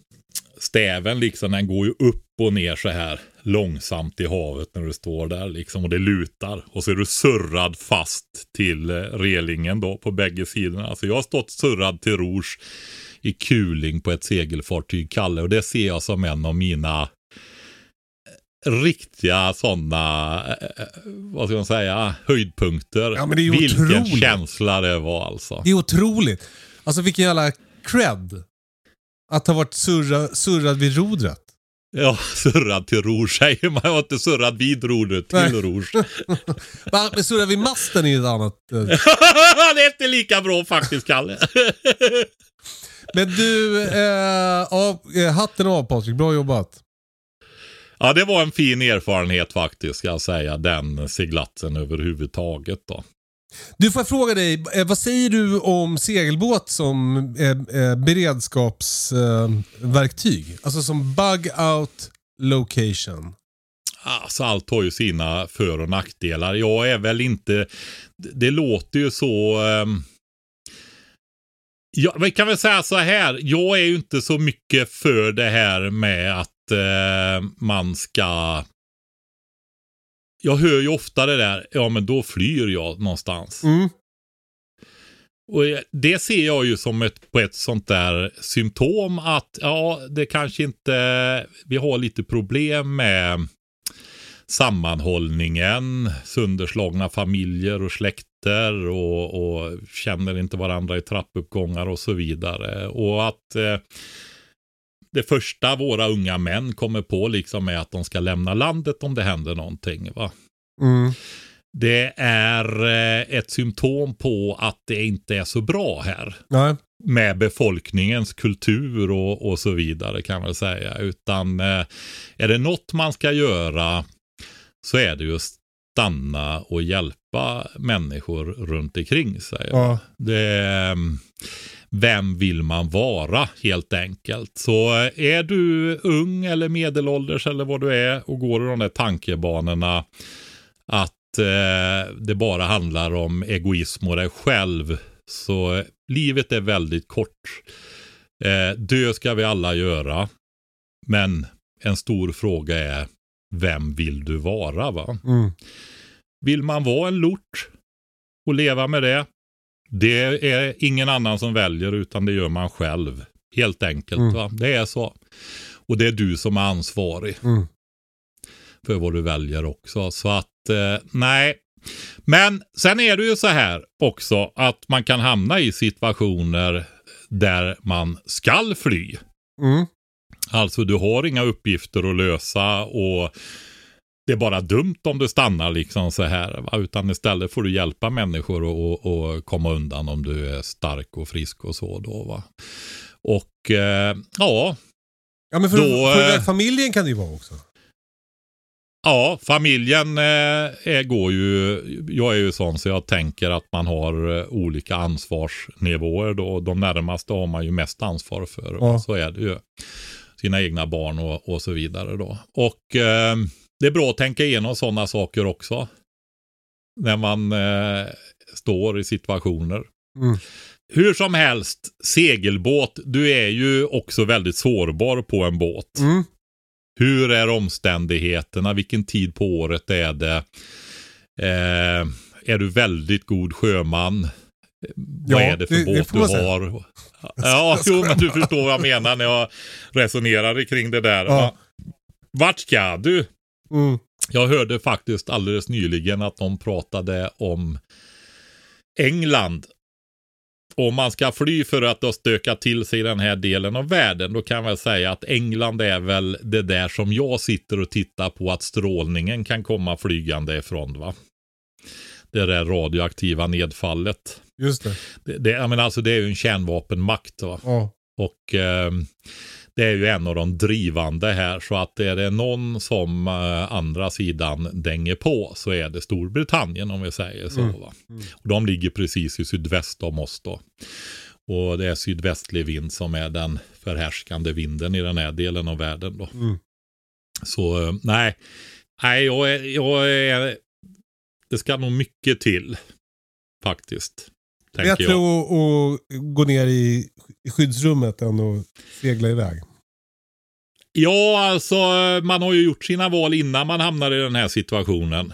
stäven liksom, den går ju upp och ner så här långsamt i havet när du står där liksom och det lutar. Och så är du surrad fast till eh, relingen då på bägge sidorna. Så jag har stått surrad till rouge i kuling på ett segelfartyg, Kalle, och det ser jag som en av mina riktiga sådana, eh, vad ska man säga, höjdpunkter. Ja, men det är Vilken otroligt. känsla det var alltså. Det är otroligt. Alltså vilken jävla cred. Att ha varit surra, surrad vid rodret. Ja, [LAUGHS] surrad till rouge säger man. Jag var inte surrad vid rodret till Nej. rouge. [LAUGHS] Men surrad vid masten är ett annat. eh. [LAUGHS] det är inte lika bra faktiskt, Kalle. Men du, eh, eh, hatten av Patrik. Bra jobbat. Ja, det var en fin erfarenhet faktiskt, ska jag säga. Den seglatsen överhuvudtaget då. Du, får jag fråga dig, eh, vad säger du om segelbåt som eh, eh, beredskapsverktyg? alltså som bug out location. Alltså allt har ju sina för och nackdelar. Jag är väl inte, det låter ju så... Um, ja, vi kan väl säga så här, jag är ju inte så mycket för det här med att eh, man ska... Jag hör ju ofta det där, ja men då flyr jag någonstans. Mm. Och det ser jag ju som ett, på ett sånt där symptom att ja, det kanske inte, vi har lite problem med sammanhållningen, sönderslagna familjer och släkter och, och känner inte varandra i trappuppgångar och så vidare. Och att eh, det första våra unga män kommer på liksom är att de ska lämna landet om det händer någonting. Va? Mm. Det är eh, ett symptom på att det inte är så bra här Nej. med befolkningens kultur och, och så vidare kan man säga. Utan eh, är det något man ska göra så är det just stanna och hjälpa människor runt omkring sig. Ja. Det mm, vem vill man vara helt enkelt. Så eh, är du ung eller medelålders eller vad du är och går i de där tankebanorna att eh, det bara handlar om egoism och dig själv. Så livet är väldigt kort. Eh, dö ska vi alla göra. Men en stor fråga är, vem vill du vara? va? Mm. Vill man vara en lort och leva med det? Det är ingen annan som väljer utan det gör man själv. Helt enkelt. Mm. Va? Det är så. Och det är du som är ansvarig Mm. för vad du väljer också. Så att eh, nej. Men sen är det ju så här också att man kan hamna i situationer där man skall fly. Mm. Alltså du har inga uppgifter att lösa och det är bara dumt om du stannar liksom så här. Va? Utan istället får du hjälpa människor att- att att komma undan om du är stark och frisk och så då va. Och eh, ja, Ja, men för, Då, för eh, familjen kan det ju vara också. Ja, familjen eh, går ju, jag är ju sån så jag tänker att man har eh, olika ansvarsnivåer då. De närmaste har man ju mest ansvar för. Ja. Så är det ju. Sina egna barn och, och så vidare då. Och eh, det är bra att tänka igenom sådana saker också. När man eh, står i situationer. Mm. Hur som helst, segelbåt, du är ju också väldigt sårbar på en båt. Mm. Hur är omständigheterna? Vilken tid på året är det? Eh, är du väldigt god sjöman? vad Ja, är det för det- det båt man du har? Ja, [LAUGHS] jo, men du förstår vad jag menar när jag resonerar kring det där. Ja. Va? Vart ska du? Mm. Jag hörde faktiskt alldeles nyligen att de pratade om England. Om man ska fly för att då stöka till sig den här delen av världen, då kan jag väl säga att England är väl det där som jag sitter och tittar på att strålningen kan komma flygande ifrån. va? Det där radioaktiva nedfallet. Just det. Det, det, menar, alltså, det är ju en kärnvapenmakt. Va? Ja. Och eh, det är ju en av de drivande här. Så att är det någon som eh, andra sidan dänger på så är det Storbritannien om vi säger så. Mm. Va? Och de ligger precis i sydväst om oss då. Och det är sydvästlig vind som är den förhärskande vinden i den här delen av världen då. Mm. Så eh, nej, nej jag är, jag är, det ska nog mycket till faktiskt. Bättre jag. att, att gå ner i i skyddsrummet än att segla iväg. Ja, alltså man har ju gjort sina val innan man hamnar i den här situationen.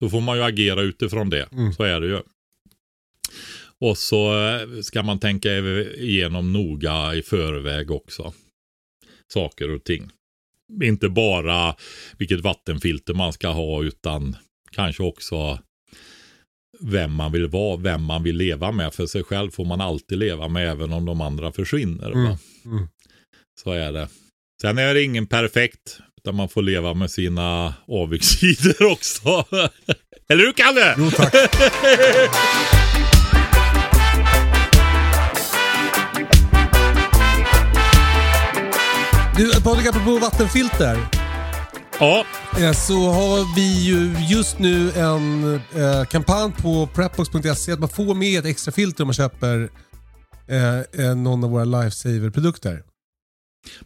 Då får man ju agera utifrån det. Mm. Så är det ju. Och så eh, ska man tänka igenom noga i förväg också. Saker och ting. Inte bara vilket vattenfilter man ska ha utan kanske också vem man vill vara, vem man vill leva med. För sig själv får man alltid leva med även om de andra försvinner. Mm. Va? Mm. Så är det. Sen är det ingen perfekt, utan man får leva med sina avigsidor [LAUGHS] också. Eller hur Kalle? Jo tack. Du Patrik, apropå vattenfilter. Ja, eh, Så har vi ju just nu en eh, kampanj på prepbox.se att man får med ett extra filter om man köper eh, någon av våra Lifesaver-produkter.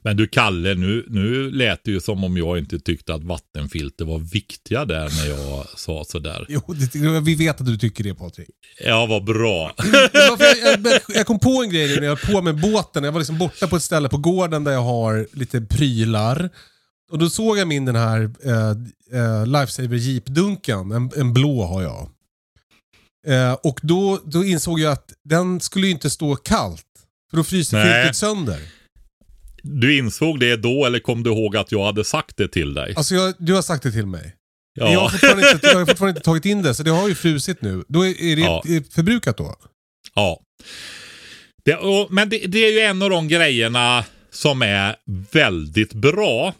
men du Kalle, nu, nu lät det ju som om jag inte tyckte att vattenfilter var viktiga där när jag sa sådär. [LAUGHS] Jo, det, vi vet att du tycker det Patrik. Ja, vad bra. [LAUGHS] Jag, jag, jag kom på en grej när jag var på med båten. Jag var liksom borta på ett ställe på gården där jag har lite prylar. Och då såg jag min den här eh, eh, Lifesaver Jeep-dunken. En, en blå har jag. Eh, och då, då insåg jag att den skulle ju inte stå kallt. För då fryser filtret sönder. Du insåg det då eller kom du ihåg att jag hade sagt det till dig? Alltså jag, du har sagt det till mig. Jag, har Ja, fortfarande inte, jag har fortfarande inte tagit in det, så det har ju frusit nu. Då är, är det Ja. förbrukat då? ja. Det, och, men det, det är ju en av de grejerna som är väldigt bra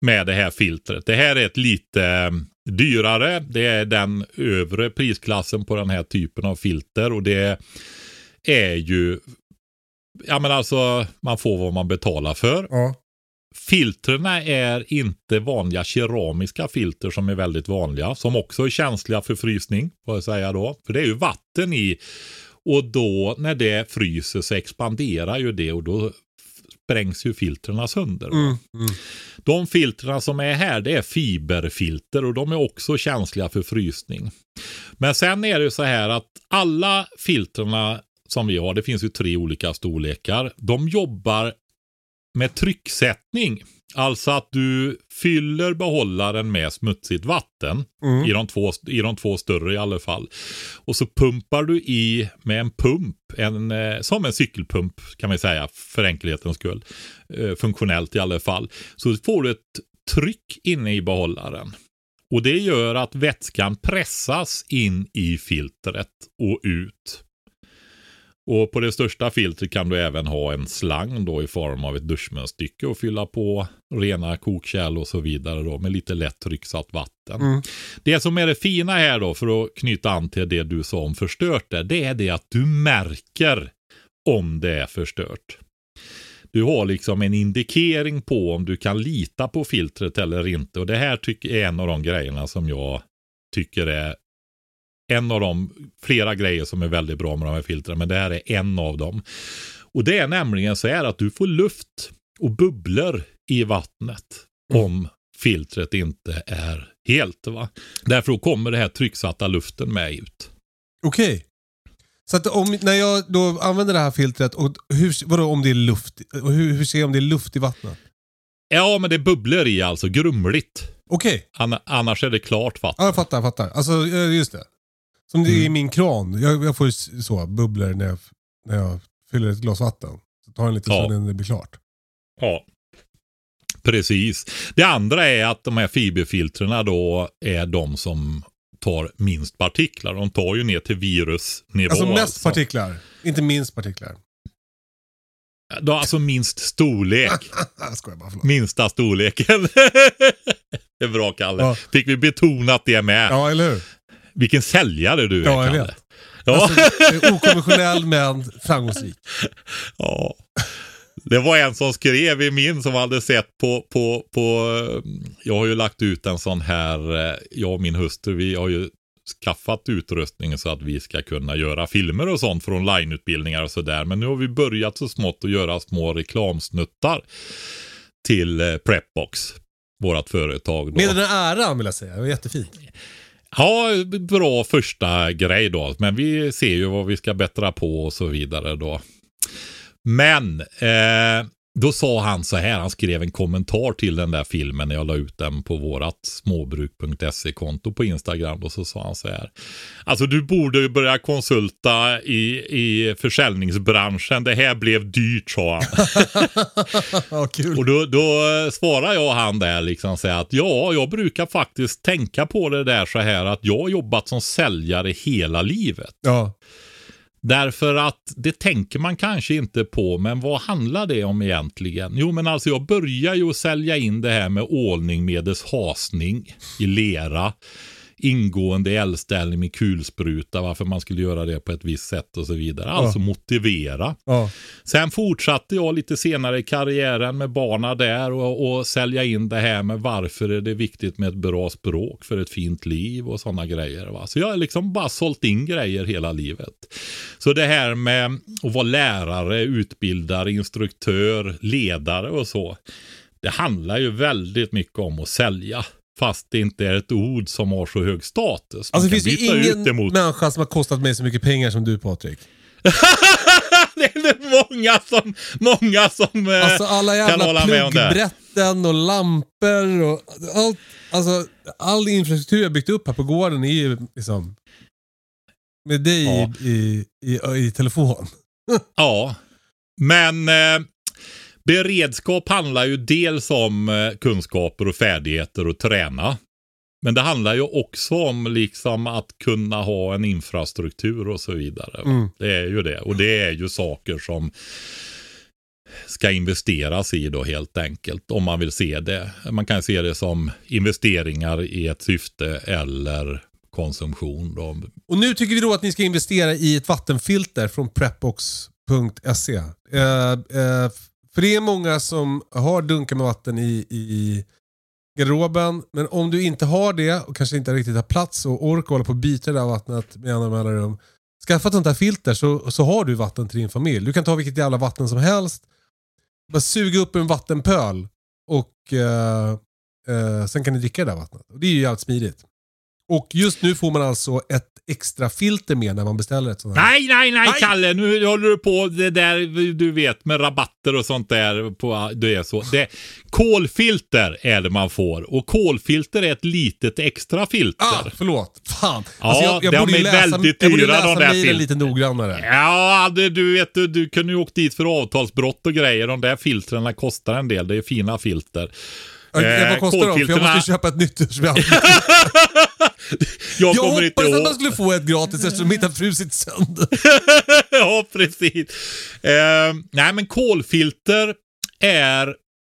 med det här filtret. Det här är ett lite eh, dyrare. Det är den övre prisklassen på den här typen av filter och det är ju Ja men alltså man får vad man betalar för. Ja. filtrerna är inte vanliga keramiska filter som är väldigt vanliga. Som också är känsliga för frysning. Får jag säga då. För det är ju vatten i. Och då när det fryser så expanderar ju det och då sprängs ju filtrerna sönder. Mm, mm. De filtrerna som är här det är fiberfilter och de är också känsliga för frysning. Men sen är det så här att alla filtrerna som vi har, det finns ju tre olika storlekar. De jobbar med trycksättning. Alltså att du fyller behållaren med smutsigt vatten. Mm. I, de två, I de två större i alla fall. Och så pumpar du i med en pump. En, eh, som en cykelpump kan man säga för enkelhetens skull. Eh, funktionellt i alla fall. Så får du ett tryck inne i behållaren. Och det gör att vätskan pressas in i filtret och ut. Och på det största filtret kan du även ha en slang då i form av ett duschmunstycke och fylla på rena kokkärl och så vidare då med lite lätt trycksatt vatten. Mm. Det som är det fina här då för att knyta an till det du sa om förstört det, det är det att du märker om det är förstört. Du har liksom en indikering på om du kan lita på filtret eller inte och det här tycker är en av de grejerna som jag tycker är en av de flera grejer som är väldigt bra med de här filtren, men det här är en av dem. Och det är nämligen så här att du får luft och bubblor i vattnet om filtret inte är helt. Va? Därför kommer det här trycksatta luften med ut. Okej. Så att om, när jag då använder det här filtret, och hur, vadå om det är luft? Hur, hur ser jag om det är luft i vattnet? Ja, men det bubblar i alltså, grumligt. Okej, Anna, annars är det klart vatten. ja, jag fattar, jag fattar. Alltså eh, just det. Som det är i Mm. min kran. Jag, jag får så bubblor när jag, när jag fyller ett glas vatten. Så tar den lite Ja. innan det blir klart. Ja. Precis. Det andra är att de här fiberfiltrerna då är de som tar minst partiklar. De tar ju ner till virusnivå. Alltså mest alltså. partiklar, inte minst partiklar. Då, alltså minst storlek. [LAUGHS] Jag bara, förlåt. Minsta storleken. [LAUGHS] det är bra Kalle. Ja. Fick vi betonat det med. Ja, eller hur? Vilken säljare du Ja, är jag Kalle. vet. Ja. Alltså, okonventionell men framgångsrik. [LAUGHS] ja. Det var en som skrev i min som hade sett på, på, på eh, jag har ju lagt ut en sån här, eh, jag och min hustru, vi har ju skaffat utrustning så att vi ska kunna göra filmer och sånt för onlineutbildningar och sådär. Men nu har vi börjat så smått att göra små reklamsnuttar till eh, Prepbox, vårt företag. Då. Med den här äran vill jag säga. Det var jättefint. Ja, bra första grej då. Men vi ser ju vad vi ska bättra på och så vidare då. Men eh, då sa han så här, han skrev en kommentar till den där filmen när jag la ut den på vårat småbruk.se-konto på Instagram. Och så sa han så här. Alltså du borde börja konsulta i, i försäljningsbranschen. Det här blev dyrt sa han. [LAUGHS] ja, kul. Och då, då svarar jag han där liksom så här att ja, jag brukar faktiskt tänka på det där så här att jag har jobbat som säljare hela livet. Ja. Därför att det tänker man kanske inte på, men vad handlar det om egentligen? Jo, men alltså jag börjar ju att sälja in det här med ålning medes hasning i lera. Ingående eldställning med kulspruta, varför man skulle göra det på ett visst sätt och så vidare. Alltså motivera. ja. Sen fortsatte jag lite senare i karriären med bana där och, och sälja in det här med varför är det viktigt med ett bra språk för ett fint liv och sådana grejer. Va? Så jag har liksom bara sålt in grejer hela livet. Så det här med att vara lärare, utbildare, instruktör, ledare och så. Det handlar ju väldigt mycket om att sälja. Fast det inte är ett ord som har så hög status. Man Alltså finns det ingen mot människa som har kostat mig så mycket pengar som du Patrik. [LAUGHS] det är många som, många som eh, Alltså alla kan jävla hålla med om det. pluggbrätten och lampor och allt. Alltså all infrastruktur jag byggt upp här på gården är ju liksom med dig Ja. i, i, i, i telefon. [LAUGHS] Ja, men eh, beredskap handlar ju dels om eh, kunskaper och färdigheter och träna. Men det handlar ju också om liksom att kunna ha en infrastruktur och så vidare. Mm. Det är ju det. Och det är ju saker som ska investeras i då helt enkelt. Om man vill se det. Man kan se det som investeringar i ett syfte eller konsumtion. Då. Och nu tycker vi då att ni ska investera i ett vattenfilter från prepbox.se. Eh, eh, för det är många som har dunkar med vatten i, i garderoben. Men om du inte har det och kanske inte riktigt har plats och ork hålla på och byta det där vattnet med jämna mellanrum. Skaffa ett sånt här filter så, så har du vatten till din familj. Du kan ta vilket jävla vatten som helst. Bara suga upp en vattenpöl och eh, eh, sen kan ni dricka det där vattnet. Och det är ju jävligt smidigt. Och just nu får man alltså ett extra filter med när man beställer ett sånt här. Nej, nej, nej, Nej. Kalle. Nu håller du på det där du vet med rabatter och sånt där. På, det är så. Det, kolfilter är det man får. Och kolfilter är ett litet extra filter. Ah, förlåt. Fan. Ja, de borde ju är läsa, väldigt jag borde dyra, de läsa där filtren. lite noggrannare. Ja, det, du vet, du, du kunde ju åkt dit för avtalsbrott och grejer. De där filtrerna kostar en del. Det är fina filter. Ja, Eh, vad kostar de? För jag måste köpa ett nytt. [LAUGHS] [LAUGHS] Jag, Jag kommer inte hoppades att man skulle få ett gratis eftersom mitt har frusit sönder. [LAUGHS] ja, precis. Eh, nej, men kolfilter är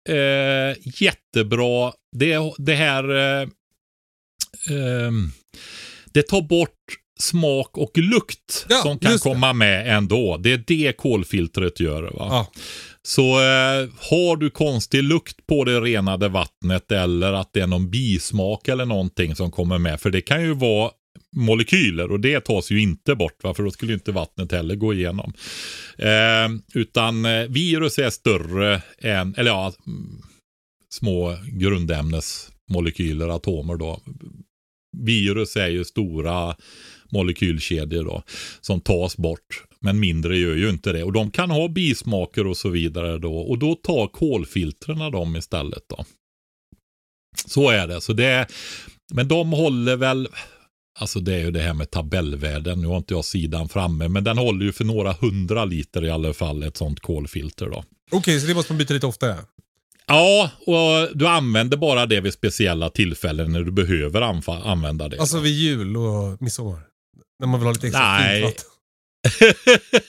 eh, jättebra. Det, det här... Eh, ehm, det tar bort smak och lukt Ja, som kan komma med ändå. Det är det kolfiltret gör. Va? Ja. Så eh, har du konstig lukt på det renade vattnet eller att det är någon bismak eller någonting som kommer med. För det kan ju vara molekyler och det tas ju inte bort. Va? För då skulle inte vattnet heller gå igenom. Eh, utan eh, virus är större än, eller ja, små grundämnesmolekyler, atomer då. Virus är ju stora molekylkedjor då som tas bort. Men mindre gör ju inte det. Och de kan ha bismaker och så vidare då. Och då tar kolfiltrerna dem istället då. Så är det. Så det är, men de håller väl, alltså det är ju det här med tabellvärden. Nu har inte jag sidan framme. Men den håller ju för några hundra liter i alla fall ett sånt kolfilter då. Okej, så det måste man byta lite oftare? Ja, och du använder bara det vid speciella tillfällen när du behöver använda det. Alltså vid jul och midsommar? När man vill ha lite extra Nej. fint vatten? [LAUGHS]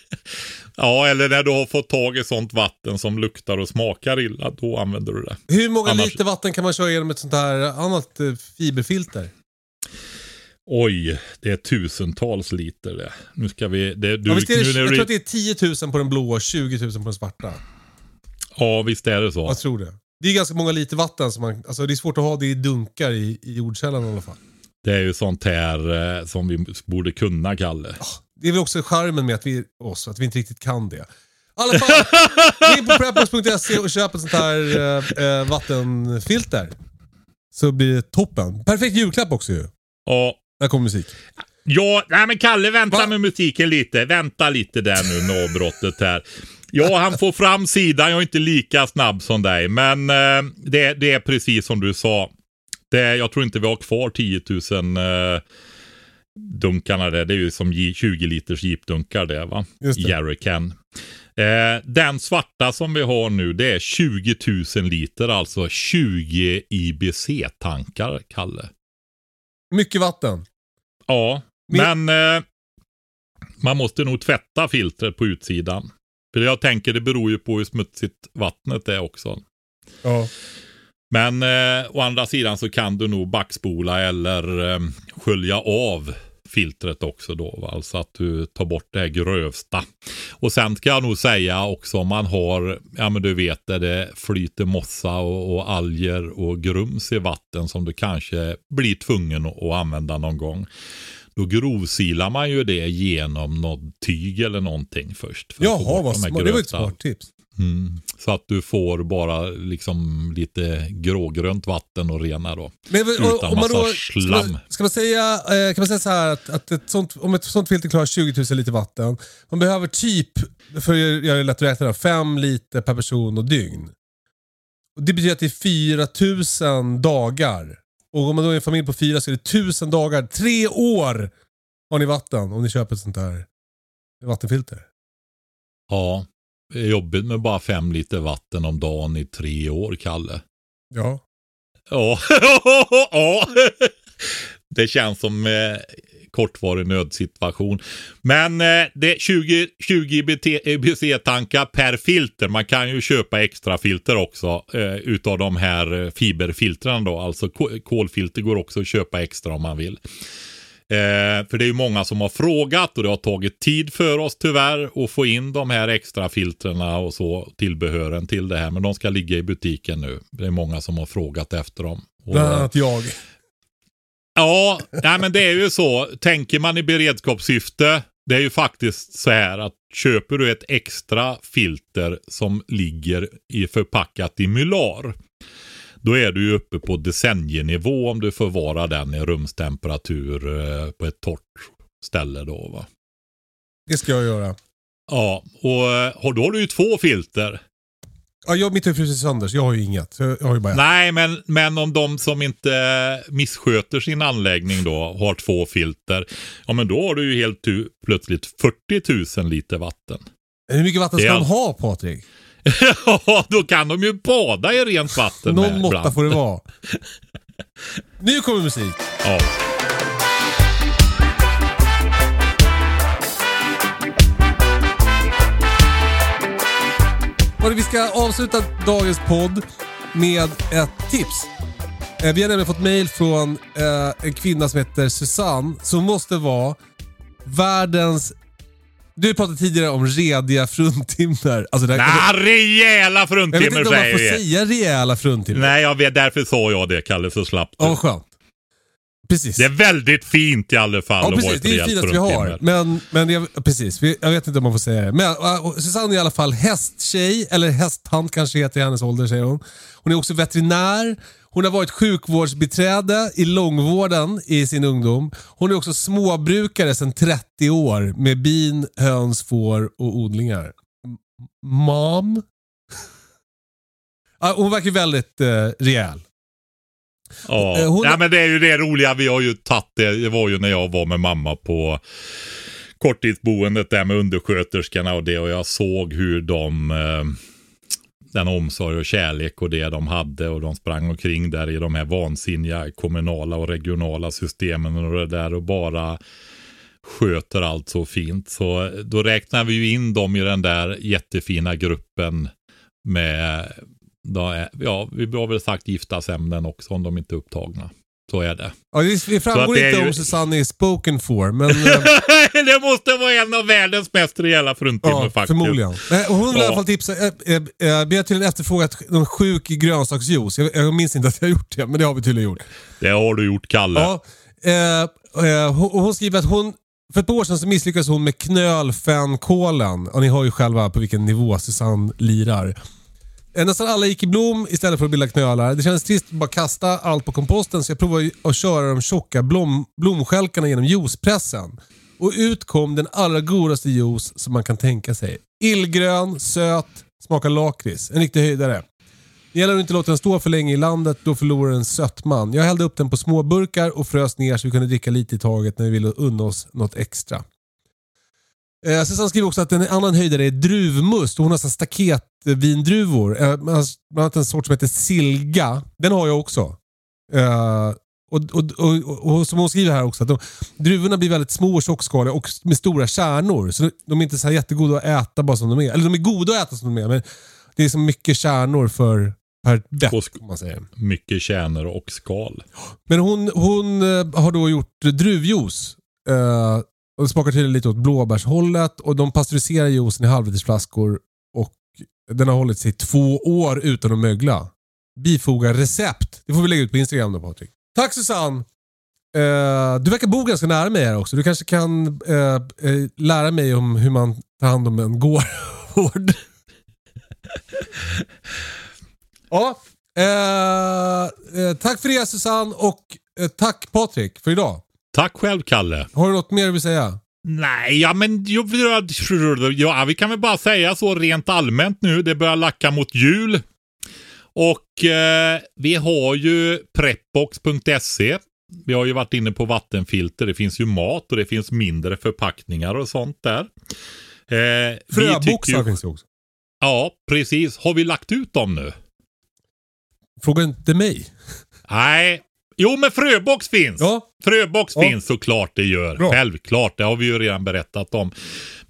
ja, eller när du har fått tag i sånt vatten som luktar och smakar illa, då använder du det. Hur många Annars- liter vatten kan man köra genom ett sånt här annat eh, fiberfilter? Oj, det är tusentals liter det. Nu ska vi... Det, du, ja, visst är det, nu jag du, tror att det är 10 000 på den blåa och 20 000 på den svarta. Ja, visst är det så. Jag tror det. Det är ganska många liter vatten som man, alltså det är svårt att ha det i dunkar i, i jordkällan i alla fall. Det är ju sånt här eh, som vi borde kunna, Kalle. Det är väl också charmen med att vi, oss, att vi inte riktigt kan det. I alla fall, [LAUGHS] gå in på preppers.se och köp ett sånt här eh, eh, vattenfilter. Så blir det toppen. Perfekt julklapp också ju. Ja, Där kommer musik. Ja, nej men Kalle, vänta Va? med musiken lite. Vänta lite där nu med avbrottet här. Ja, han får fram sidan. Jag är inte lika snabb som dig, men eh, det, det är precis som du sa. Det, jag tror inte vi har kvar 10 000 eh, dunkarna där. Det är ju som J- 20 liters jeepdunkar det va? Just det. Jerrycan. Eh, den svarta som vi har nu det är 20 000 liter, alltså 20 IBC-tankar, Kalle. Mycket vatten. Ja, Men- men eh, man måste nog tvätta filtret på utsidan. För jag tänker det beror ju på hur smutsigt vattnet är också. Ja. Men eh, å andra sidan så kan du nog backspola eller eh, skölja av filtret också då. Va? Alltså att du tar bort det här grövsta. Och sen ska jag nog säga också om man har, ja men du vet där det flyter mossa och, och alger och grums i vatten som du kanske blir tvungen att, använda någon gång. Då grovsilar man ju det genom något tyg eller någonting först. för Jaha, vad smart. Det var ett smart tips. Mm. Så att du får bara liksom lite grågrönt vatten och rena då. Men, och- Utan man då, massa ska, slam. man, ska man säga, eh, kan man säga så här att, att ett sånt, om ett sånt filter klarar 20 000 liter vatten, man behöver typ, för att göra det lätt att räkna, 5 liter per person och dygn. Och det betyder att det är 4 000 dagar. Och om man då är en familj på fyra så är det 1000 dagar, tre år har ni vatten om ni köper ett sånt här vattenfilter. Ja, är jobbigt med bara fem liter vatten om dagen i tre år, Kalle. Ja. Ja, [LAUGHS] ja. det känns som eh, kortvarig nödsituation. Men eh, det är 20, 20 IBC-tankar per filter. Man kan ju köpa extra filter också eh, utav de här eh, fiberfiltrarna då. Alltså ko- kolfilter går också att köpa extra om man vill. Eh, för det är ju många som har frågat och det har tagit tid för oss tyvärr att få in de här extra filtrerna och så tillbehören till det här. Men de ska ligga i butiken nu. Det är många som har frågat efter dem. Och, Bland annat jag. Ja, nej, men det är ju så. Tänker man i beredskapssyfte, det är ju faktiskt så här att köper du ett extra filter som ligger i förpackat i mylar. Då är du ju uppe på decennienivå om du förvarar den i rumstemperatur eh, på ett torrt ställe då va. Det ska jag göra. Ja, och eh, då har du ju två filter. Ja, jag, mitt har frusit sönder så jag har ju inget. Jag har ju bara ett. Nej, men, men om de som inte missköter sin anläggning då har två filter. Ja, men då har du ju helt plötsligt 40 000 liter vatten. Hur mycket vatten ska är de allt. ha Patrik? [LAUGHS] Ja, då kan de ju bada i rent vatten Någon måtta ibland. får det vara. [LAUGHS] nu kommer musik. Ja. Vi ska avsluta dagens podd med ett tips. Eh, Vi har nämligen fått mail från eh, en kvinna som heter Susanne som måste vara världens... Du pratade tidigare om rediga fruntimmer. Alltså det här, Nej, rejäla jag vet fruntimmer inte om man får säger vi. säga rejäla fruntimmer. Nej, jag vet, därför sa jag det Kalle, så slapp Ja, du. vad skönt. Precis. Det är väldigt fint i alla fall Ja att vara precis, ett det är finaste vi har. fruntimmer. Men, men jag, precis, vi, jag vet inte om man får säga det. Men uh, Susanne är i alla fall hästtjej, eller hästtant kanske heter i hennes ålder säger hon. Hon är också veterinär. Hon har varit sjukvårdsbiträde i långvården i sin ungdom. Hon är också småbrukare sedan 30 år med bin, höns, får och odlingar. Mom? [LAUGHS] Hon verkar väldigt uh, rejäl. Ja. Eh, hon- ja, men det är ju det roliga. Vi har ju tagit det. Det var ju när jag var med mamma på korttidsboendet där med undersköterskorna och det och jag såg hur de eh, den omsorg och kärlek och det de hade och de sprang omkring där i de här vansinniga kommunala och regionala systemen och det där och bara sköter allt så fint. Så då räknar vi ju in dem i den där jättefina gruppen med, ja, vi har väl sagt giftasämnen också om de inte är upptagna. Så är det. Ja, det, framgår det inte ju- om Susanne är spoken for, men... eh, [LAUGHS] det måste vara en av världens mest rejäla fruntimmer Ja, faktiskt. förmodligen. Och hon vill i Ja. alla fall tipsa. Eh, eh, eh, vi har tydligen efterfrågat någon sjuk grönsaksjuice. Jag, jag minns inte att jag har gjort det, men det har vi tydligen gjort. Det har du gjort, Kalle. Ja, eh, eh, hon skriver att hon, för ett år sedan så misslyckades hon med knölfänkålen. Och ni hör ju själva på vilken nivå Susanne lirar. Eh, Nästan alla gick i blom istället för att bilda knölar. Det kändes trist att bara kasta allt på komposten så jag provade ju att köra de tjocka blom, blomstjälkarna genom juicepressen. Och ut kom den allra godaste juice som man kan tänka sig. Illgrön, söt, smakar lakrits. En riktig höjdare. Det gäller att inte låta den stå för länge i landet, då förlorar den sötman. Jag hällde upp den på små burkar och frös ner så vi kunde dricka lite i taget när vi ville unna oss något extra. Eh, Susanne skriver också att en annan höjdare är druvmust. Hon har så staketvindruvor. Eh, bland annat en sort som heter silga. Den har jag också. Eh, och, och, och, och som hon skriver här också, att de, druvorna blir väldigt små och tjockskaliga och med stora kärnor. Så de är inte så här jättegoda att äta bara som de är. Eller de är goda att äta som de är, men det är så mycket kärnor för per bett, Och sk- om man säger. Mycket kärnor och skal. Men hon, hon eh, har då gjort druvjuice. Eh, och det smakar tydligen lite åt blåbärshållet och de pasteuriserar juicen i halvlitersflaskor och den har hållit sig i två år utan att mögla. Bifoga recept. Det får vi lägga ut på Instagram då Patrik. Tack Susanne! Uh, du verkar bo ganska nära mig här också. Du kanske kan uh, uh, lära mig om hur man tar hand om en gård. [LAUGHS] ja, tack för det Susanne och tack Patrik för idag. Tack själv, Kalle. Har du något mer du vill säga? Nej, ja men ja, vi kan väl bara säga så rent allmänt nu. Det börjar lacka mot jul. Och eh, vi har ju prepbox.se. Vi har ju varit inne på vattenfilter. Det finns ju mat och det finns mindre förpackningar och sånt där. Eh, Fröboxar ju- finns det också. Ja, precis. Har vi lagt ut dem nu? Fråga inte mig. Nej. Jo, men fröbox finns. Ja. Fröbox Ja. finns såklart det gör. Bra. Självklart, det har vi ju redan berättat om.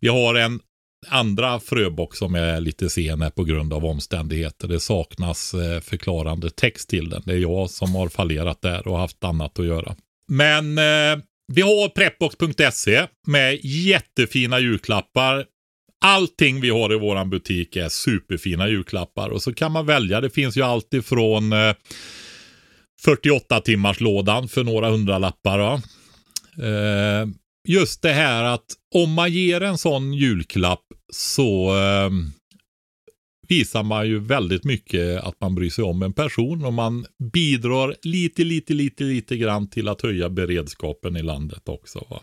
Vi har en andra fröbox som är lite sen här på grund av omständigheter. Det saknas eh, förklarande text till den. Det är jag som har fallerat där och haft annat att göra. Men eh, vi har prepbox.se med jättefina julklappar. Allting vi har i våran butik är superfina julklappar och så kan man välja. Det finns ju allt ifrån eh, 48 timmars lådan för några hundralappar. Va? Eh, just det här att om man ger en sån julklapp så eh, visar man ju väldigt mycket att man bryr sig om en person och man bidrar lite, lite, lite, lite grann till att höja beredskapen i landet också. Va?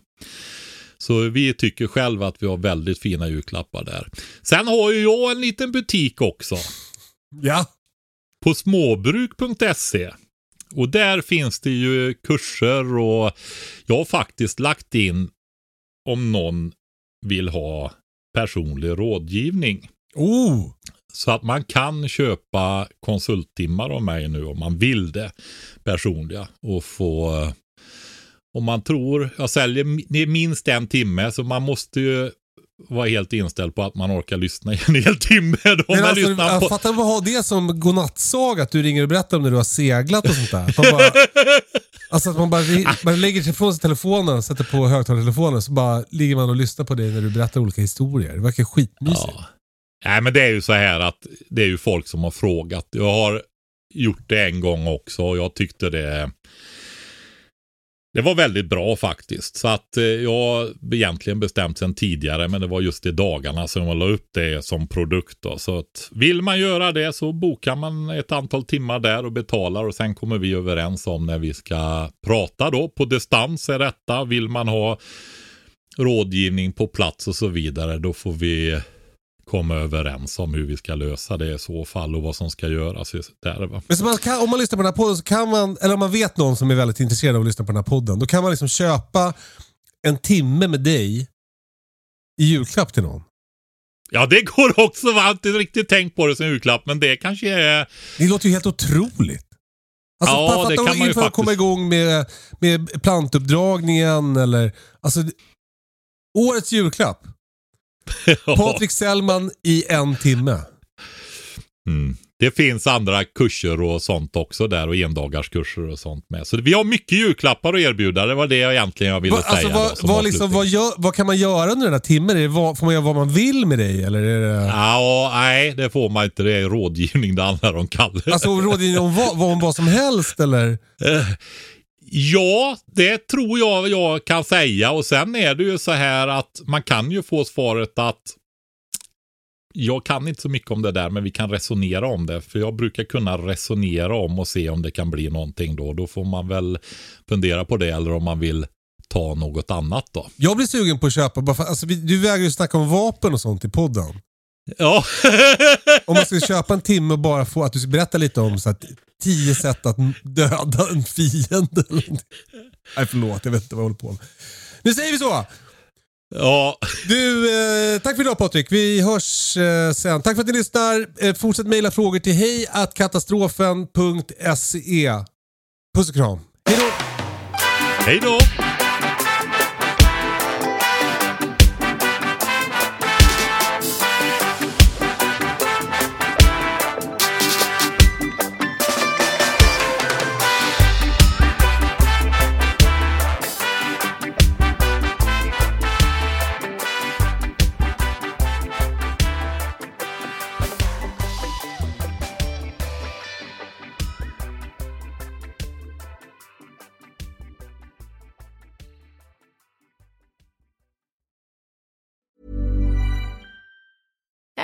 Så vi tycker själva att vi har väldigt fina julklappar där. Sen har ju jag en liten butik också. Ja. På småbruk.se. Och där finns det ju kurser och jag har faktiskt lagt in om någon vill ha personlig rådgivning. Oh! Så att man kan köpa konsulttimmar av mig nu om man vill det personliga och få om man tror, jag säljer det är minst en timme så man måste ju vara helt inställd på att man orkar lyssna i en hel timme. Då Men man alltså, lyssnar på... fattar vad ha det som godnattsaga, att du ringer och berättar om när du har seglat och sånt där. Man bara, [LAUGHS] alltså att man bara, man lägger sig ifrån sig telefonen, sätter på högtalartelefonen så bara ligger man och lyssnar på dig när du berättar olika historier. Det verkar skitmysigt. Ja. Nej men det är ju så här att det är ju folk som har frågat. Jag har gjort det en gång också och jag tyckte det det var väldigt bra faktiskt. Så att eh, jag har egentligen bestämt sedan tidigare men det var just i dagarna som jag la upp det som produkt. Då. Så att vill man göra det så bokar man ett antal timmar där och betalar och sen kommer vi överens om när vi ska prata då. På distans är detta. Vill man ha rådgivning på plats och så vidare då får vi komma överens om hur vi ska lösa det i så fall och vad som ska göras där. Va? Men man kan, om man lyssnar på den här podden så kan man, eller om man vet någon som är väldigt intresserad av att lyssna på den här podden, då kan man liksom köpa en timme med dig i julklapp till någon. Ja, det går också. Jag har inte riktigt tänkt på det som julklapp, men det kanske är... Det låter ju helt otroligt. Alltså, Ja, det kan man ju inför att komma faktiskt. igång med, med plantuppdragningen eller... Alltså, årets julklapp. Patrik Sellman i en timme. Mm. Det finns andra kurser och sånt också där och endagarskurser och sånt med. Så vi har mycket julklappar att erbjuda. Det var det jag egentligen jag ville Va, alltså, säga. vad, då, vad, liksom, vad, gör, vad kan man göra under den här timmen? Det får man göra vad man vill med dig? Eller är det, Ja, nej, det får man inte. Det är rådgivning det handlar om, Kalle. alltså rådgivning om vad, vad, om vad som helst? Eller? Ja, det tror jag jag kan säga. Och sen är det ju så här att man kan ju få svaret att jag kan inte så mycket om det där, men vi kan resonera om det. För jag brukar kunna resonera om och se om det kan bli någonting då. Då får man väl fundera på det eller om man vill ta något annat då. Jag blir sugen på att köpa, bara för, alltså, du vägrar ju snacka om vapen och sånt i podden. Ja, Om man ska köpa en timme och bara få att du ska berätta lite om så att, tio sätt att döda en fiende. Nej förlåt, jag vet inte vad jag håller på med. Nu säger vi så. ja. Du, eh, tack för idag Patrik. Vi hörs eh, sen. Tack för att ni lyssnar. Eh, fortsätt mejla frågor till hej katastrofen.se. Puss och kram. Hej då! hej då.